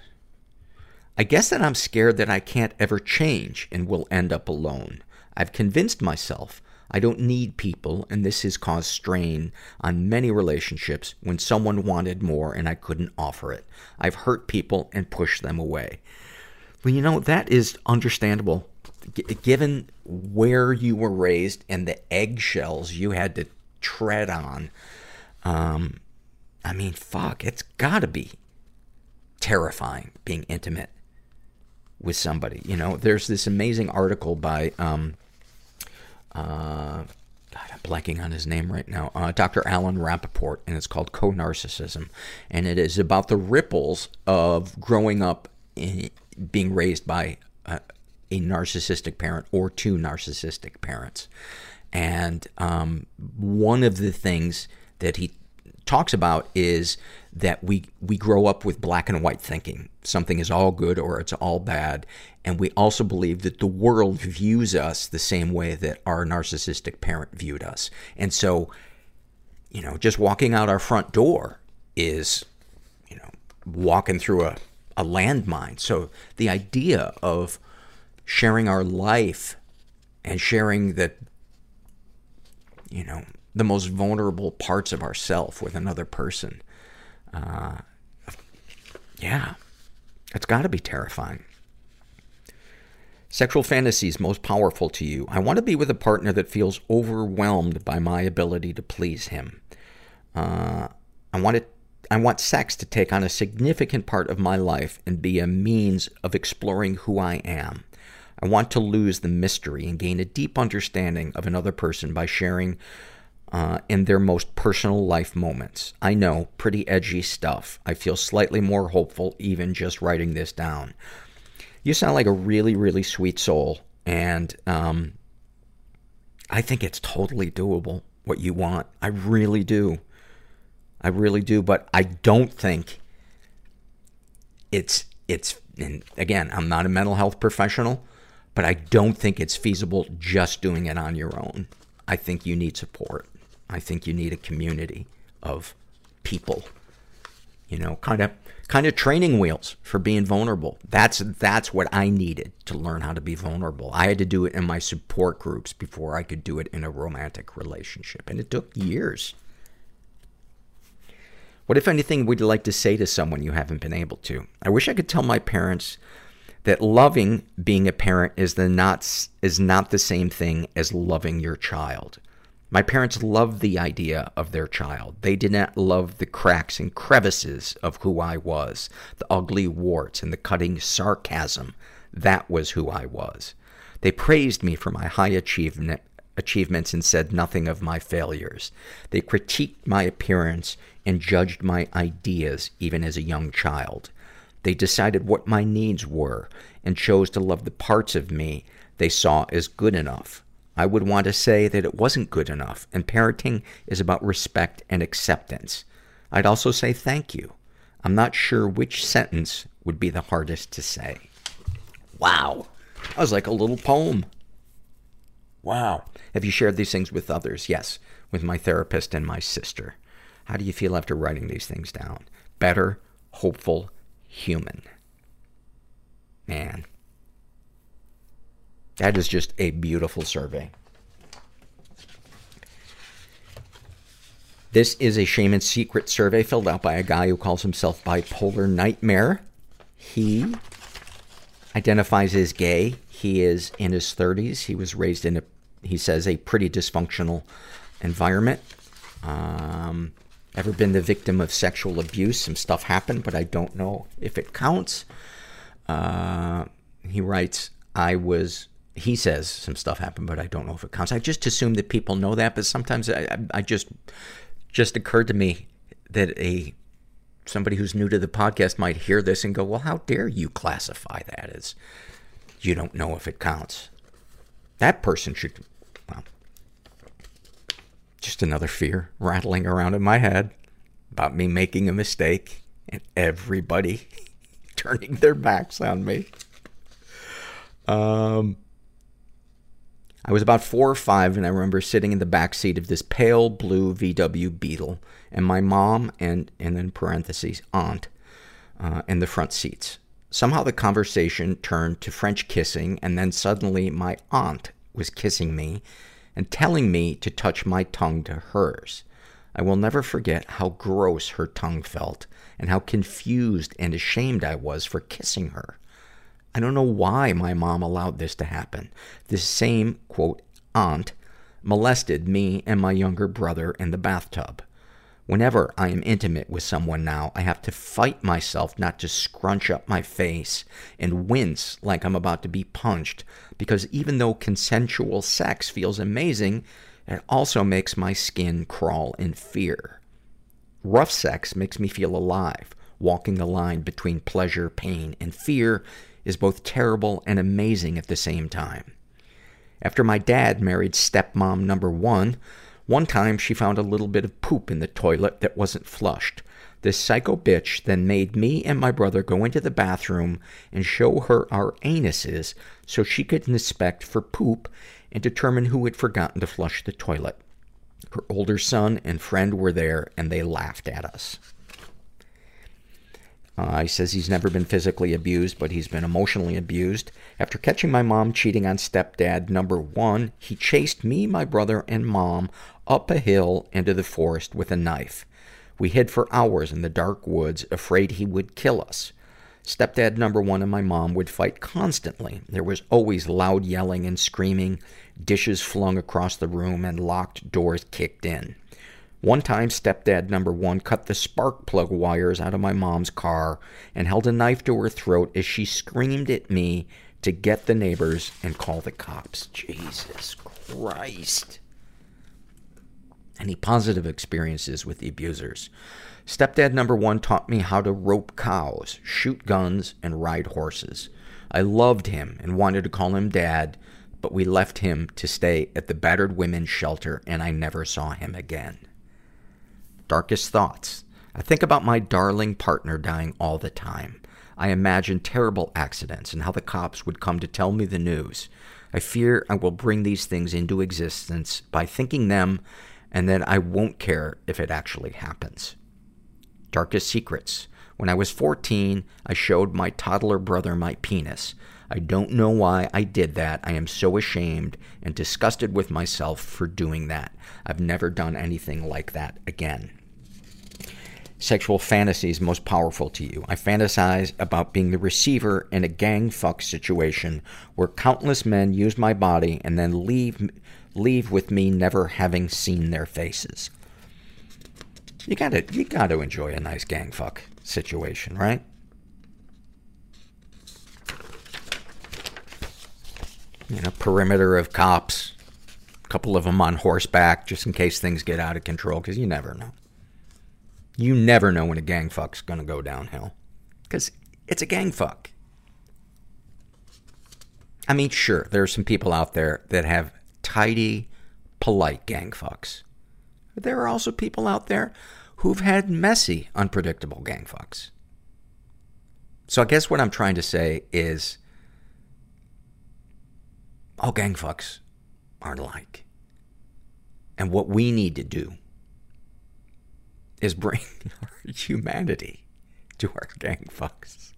I guess that I'm scared that I can't ever change and will end up alone. I've convinced myself I don't need people, and this has caused strain on many relationships when someone wanted more and I couldn't offer it. I've hurt people and pushed them away. Well, you know, that is understandable G- given where you were raised and the eggshells you had to tread on. Um, I mean, fuck, it's gotta be terrifying being intimate with somebody. You know, there's this amazing article by, um, uh, God, I'm blanking on his name right now. Uh, Dr. Alan Rappoport, and it's called Co-Narcissism. And it is about the ripples of growing up in, being raised by a, a narcissistic parent or two narcissistic parents. And um, one of the things that he talks about is that we we grow up with black and white thinking. Something is all good or it's all bad. And we also believe that the world views us the same way that our narcissistic parent viewed us. And so, you know, just walking out our front door is, you know, walking through a, a landmine. So the idea of sharing our life and sharing that, you know, the most vulnerable parts of ourself with another person. Uh, yeah, it's got to be terrifying. Sexual fantasies most powerful to you. I want to be with a partner that feels overwhelmed by my ability to please him. Uh, I want it. I want sex to take on a significant part of my life and be a means of exploring who I am. I want to lose the mystery and gain a deep understanding of another person by sharing uh, in their most personal life moments. I know, pretty edgy stuff. I feel slightly more hopeful even just writing this down. You sound like a really, really sweet soul, and um, I think it's totally doable what you want. I really do. I really do, but I don't think it's it's and again, I'm not a mental health professional, but I don't think it's feasible just doing it on your own. I think you need support. I think you need a community of people. You know, kind of kind of training wheels for being vulnerable. That's that's what I needed to learn how to be vulnerable. I had to do it in my support groups before I could do it in a romantic relationship, and it took years. What, if anything, would you like to say to someone you haven't been able to? I wish I could tell my parents that loving being a parent is the not is not the same thing as loving your child. My parents loved the idea of their child. They did not love the cracks and crevices of who I was, the ugly warts and the cutting sarcasm. That was who I was. They praised me for my high achievement, achievements and said nothing of my failures. They critiqued my appearance and judged my ideas even as a young child. They decided what my needs were and chose to love the parts of me they saw as good enough. I would want to say that it wasn't good enough, and parenting is about respect and acceptance. I'd also say thank you. I'm not sure which sentence would be the hardest to say. Wow. That was like a little poem. Wow. Have you shared these things with others? Yes, with my therapist and my sister. How do you feel after writing these things down? Better, hopeful, human. Man. That is just a beautiful survey. This is a shame and secret survey filled out by a guy who calls himself bipolar nightmare. He identifies as gay. He is in his 30s. He was raised in a, he says, a pretty dysfunctional environment. Um, ever been the victim of sexual abuse? Some stuff happened, but I don't know if it counts. Uh, he writes, I was he says some stuff happened, but I don't know if it counts. I just assume that people know that, but sometimes I, I, just just occurred to me that a somebody who's new to the podcast might hear this and go, "Well, how dare you classify that as you don't know if it counts?" That person should well, just another fear rattling around in my head about me making a mistake and everybody turning their backs on me. Um I was about four or five, and I remember sitting in the back seat of this pale blue VW Beetle, and my mom and, and then parentheses, aunt, uh, in the front seats. Somehow the conversation turned to French kissing, and then suddenly my aunt was kissing me and telling me to touch my tongue to hers. I will never forget how gross her tongue felt and how confused and ashamed I was for kissing her. I don't know why my mom allowed this to happen. This same, quote, aunt molested me and my younger brother in the bathtub. Whenever I am intimate with someone now, I have to fight myself not to scrunch up my face and wince like I'm about to be punched, because even though consensual sex feels amazing, it also makes my skin crawl in fear. Rough sex makes me feel alive. Walking the line between pleasure, pain, and fear is both terrible and amazing at the same time. After my dad married stepmom number one, one time she found a little bit of poop in the toilet that wasn't flushed. This psycho bitch then made me and my brother go into the bathroom and show her our anuses so she could inspect for poop and determine who had forgotten to flush the toilet. Her older son and friend were there and they laughed at us. Uh, he says he's never been physically abused, but he's been emotionally abused. After catching my mom cheating on stepdad number one, he chased me, my brother, and mom up a hill into the forest with a knife. We hid for hours in the dark woods, afraid he would kill us. Stepdad number one and my mom would fight constantly. There was always loud yelling and screaming, dishes flung across the room, and locked doors kicked in. One time, stepdad number one cut the spark plug wires out of my mom's car and held a knife to her throat as she screamed at me to get the neighbors and call the cops. Jesus Christ. Any positive experiences with the abusers? Stepdad number one taught me how to rope cows, shoot guns, and ride horses. I loved him and wanted to call him dad, but we left him to stay at the battered women's shelter and I never saw him again darkest thoughts. I think about my darling partner dying all the time. I imagine terrible accidents and how the cops would come to tell me the news. I fear I will bring these things into existence by thinking them and that I won't care if it actually happens. Darkest secrets. When I was 14, I showed my toddler brother my penis. I don't know why I did that. I am so ashamed and disgusted with myself for doing that. I've never done anything like that again sexual fantasies most powerful to you. I fantasize about being the receiver in a gang fuck situation where countless men use my body and then leave leave with me never having seen their faces. You gotta you gotta enjoy a nice gang fuck situation, right? you know, perimeter of cops, a couple of them on horseback, just in case things get out of control, because you never know. You never know when a gang fuck's gonna go downhill. Because it's a gang fuck. I mean, sure, there are some people out there that have tidy, polite gang fucks. But there are also people out there who've had messy, unpredictable gang fucks. So I guess what I'm trying to say is all gang fucks aren't alike. And what we need to do is bring our humanity to our gang fucks.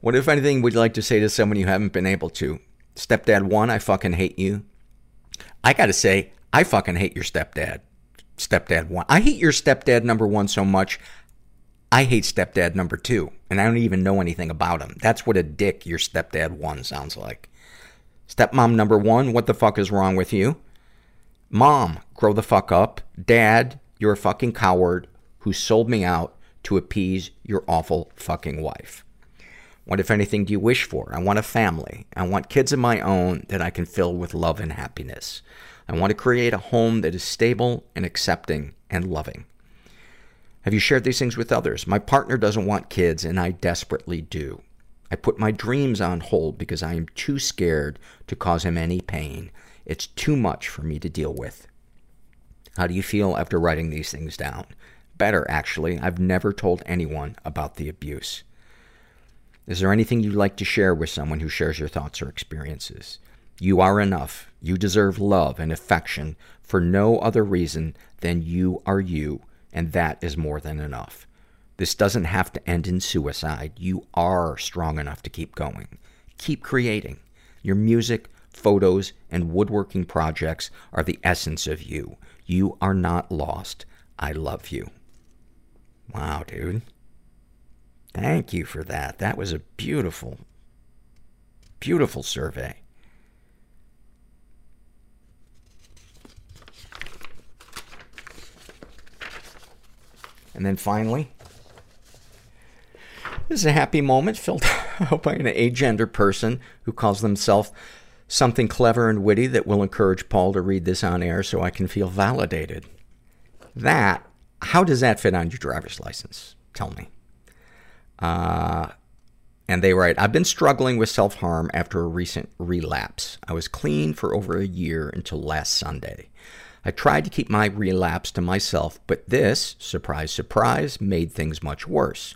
What, if anything, would you like to say to someone you haven't been able to? Stepdad one, I fucking hate you. I gotta say, I fucking hate your stepdad. Stepdad one. I hate your stepdad number one so much, I hate stepdad number two. And I don't even know anything about him. That's what a dick your stepdad one sounds like. Stepmom number one, what the fuck is wrong with you? Mom, grow the fuck up. Dad, you're a fucking coward who sold me out to appease your awful fucking wife. What, if anything, do you wish for? I want a family. I want kids of my own that I can fill with love and happiness. I want to create a home that is stable and accepting and loving. Have you shared these things with others? My partner doesn't want kids, and I desperately do. I put my dreams on hold because I am too scared to cause him any pain. It's too much for me to deal with. How do you feel after writing these things down? Better, actually. I've never told anyone about the abuse. Is there anything you'd like to share with someone who shares your thoughts or experiences? You are enough. You deserve love and affection for no other reason than you are you, and that is more than enough. This doesn't have to end in suicide. You are strong enough to keep going. Keep creating. Your music, photos, and woodworking projects are the essence of you. You are not lost. I love you. Wow, dude. Thank you for that. That was a beautiful, beautiful survey. And then finally, this is a happy moment filled out by an agender person who calls themselves something clever and witty that will encourage Paul to read this on air so I can feel validated. That, how does that fit on your driver's license? Tell me. Uh, and they write, I've been struggling with self harm after a recent relapse. I was clean for over a year until last Sunday. I tried to keep my relapse to myself, but this, surprise, surprise, made things much worse.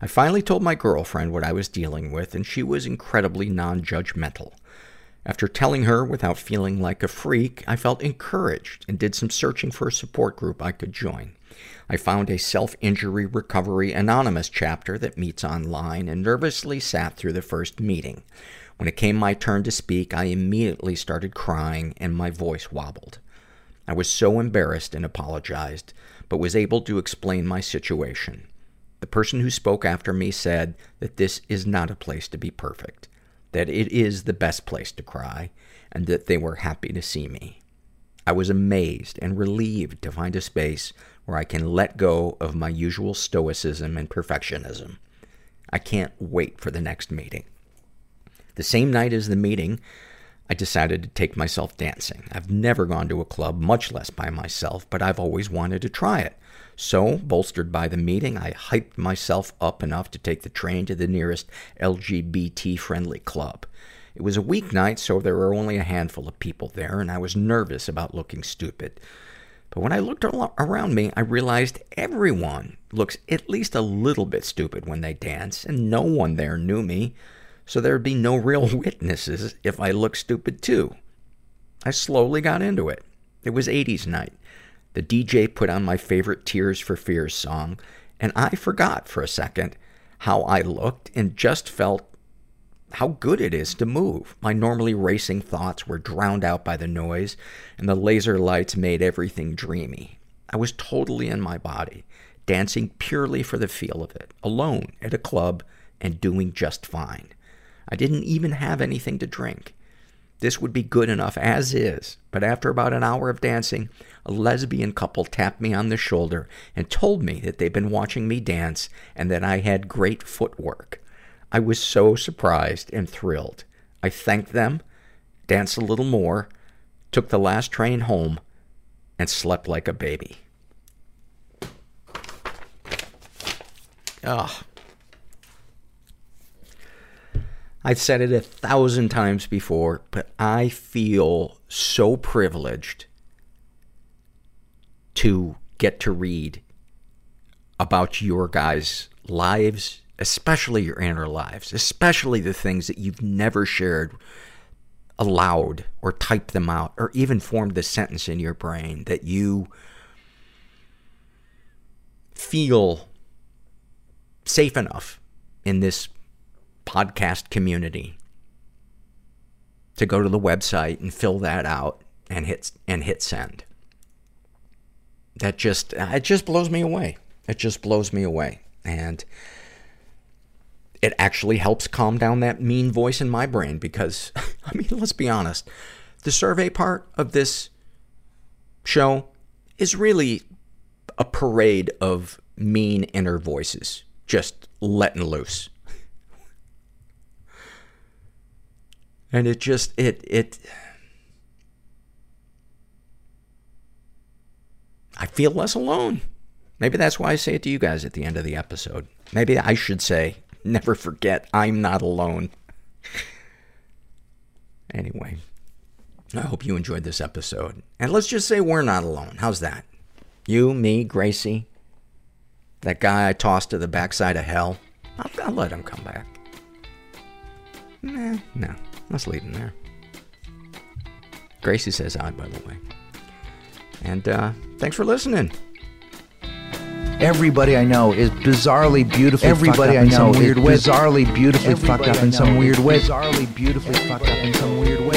I finally told my girlfriend what I was dealing with, and she was incredibly non judgmental. After telling her without feeling like a freak, I felt encouraged and did some searching for a support group I could join. I found a self-injury recovery anonymous chapter that meets online and nervously sat through the first meeting. When it came my turn to speak, I immediately started crying and my voice wobbled. I was so embarrassed and apologized, but was able to explain my situation. The person who spoke after me said that this is not a place to be perfect, that it is the best place to cry, and that they were happy to see me. I was amazed and relieved to find a space where I can let go of my usual stoicism and perfectionism. I can't wait for the next meeting. The same night as the meeting, I decided to take myself dancing. I've never gone to a club, much less by myself, but I've always wanted to try it. So, bolstered by the meeting, I hyped myself up enough to take the train to the nearest LGBT friendly club. It was a weeknight, so there were only a handful of people there, and I was nervous about looking stupid. But when I looked around me, I realized everyone looks at least a little bit stupid when they dance, and no one there knew me, so there'd be no real witnesses if I looked stupid too. I slowly got into it. It was 80s night. The DJ put on my favorite Tears for Fears song, and I forgot for a second how I looked and just felt how good it is to move. My normally racing thoughts were drowned out by the noise, and the laser lights made everything dreamy. I was totally in my body, dancing purely for the feel of it, alone at a club and doing just fine. I didn't even have anything to drink. This would be good enough as is, but after about an hour of dancing, a lesbian couple tapped me on the shoulder and told me that they'd been watching me dance and that I had great footwork. I was so surprised and thrilled. I thanked them, danced a little more, took the last train home, and slept like a baby. Ugh. I've said it a thousand times before, but I feel so privileged to get to read about your guys' lives, especially your inner lives, especially the things that you've never shared aloud or typed them out or even formed the sentence in your brain that you feel safe enough in this podcast community to go to the website and fill that out and hit and hit send. That just it just blows me away. It just blows me away. And it actually helps calm down that mean voice in my brain because I mean, let's be honest. The survey part of this show is really a parade of mean inner voices just letting loose. And it just, it, it, I feel less alone. Maybe that's why I say it to you guys at the end of the episode. Maybe I should say, never forget, I'm not alone. anyway, I hope you enjoyed this episode. And let's just say we're not alone. How's that? You, me, Gracie, that guy I tossed to the backside of hell. I'll, I'll let him come back. Nah, no. Let's leave him there. Gracie says hi, by the way. And uh, thanks for listening. Everybody I know is bizarrely beautifully Everybody I know weird is bizarrely beautifully fucked up in some weird way. Bizarrely beautifully fucked up in some weird way.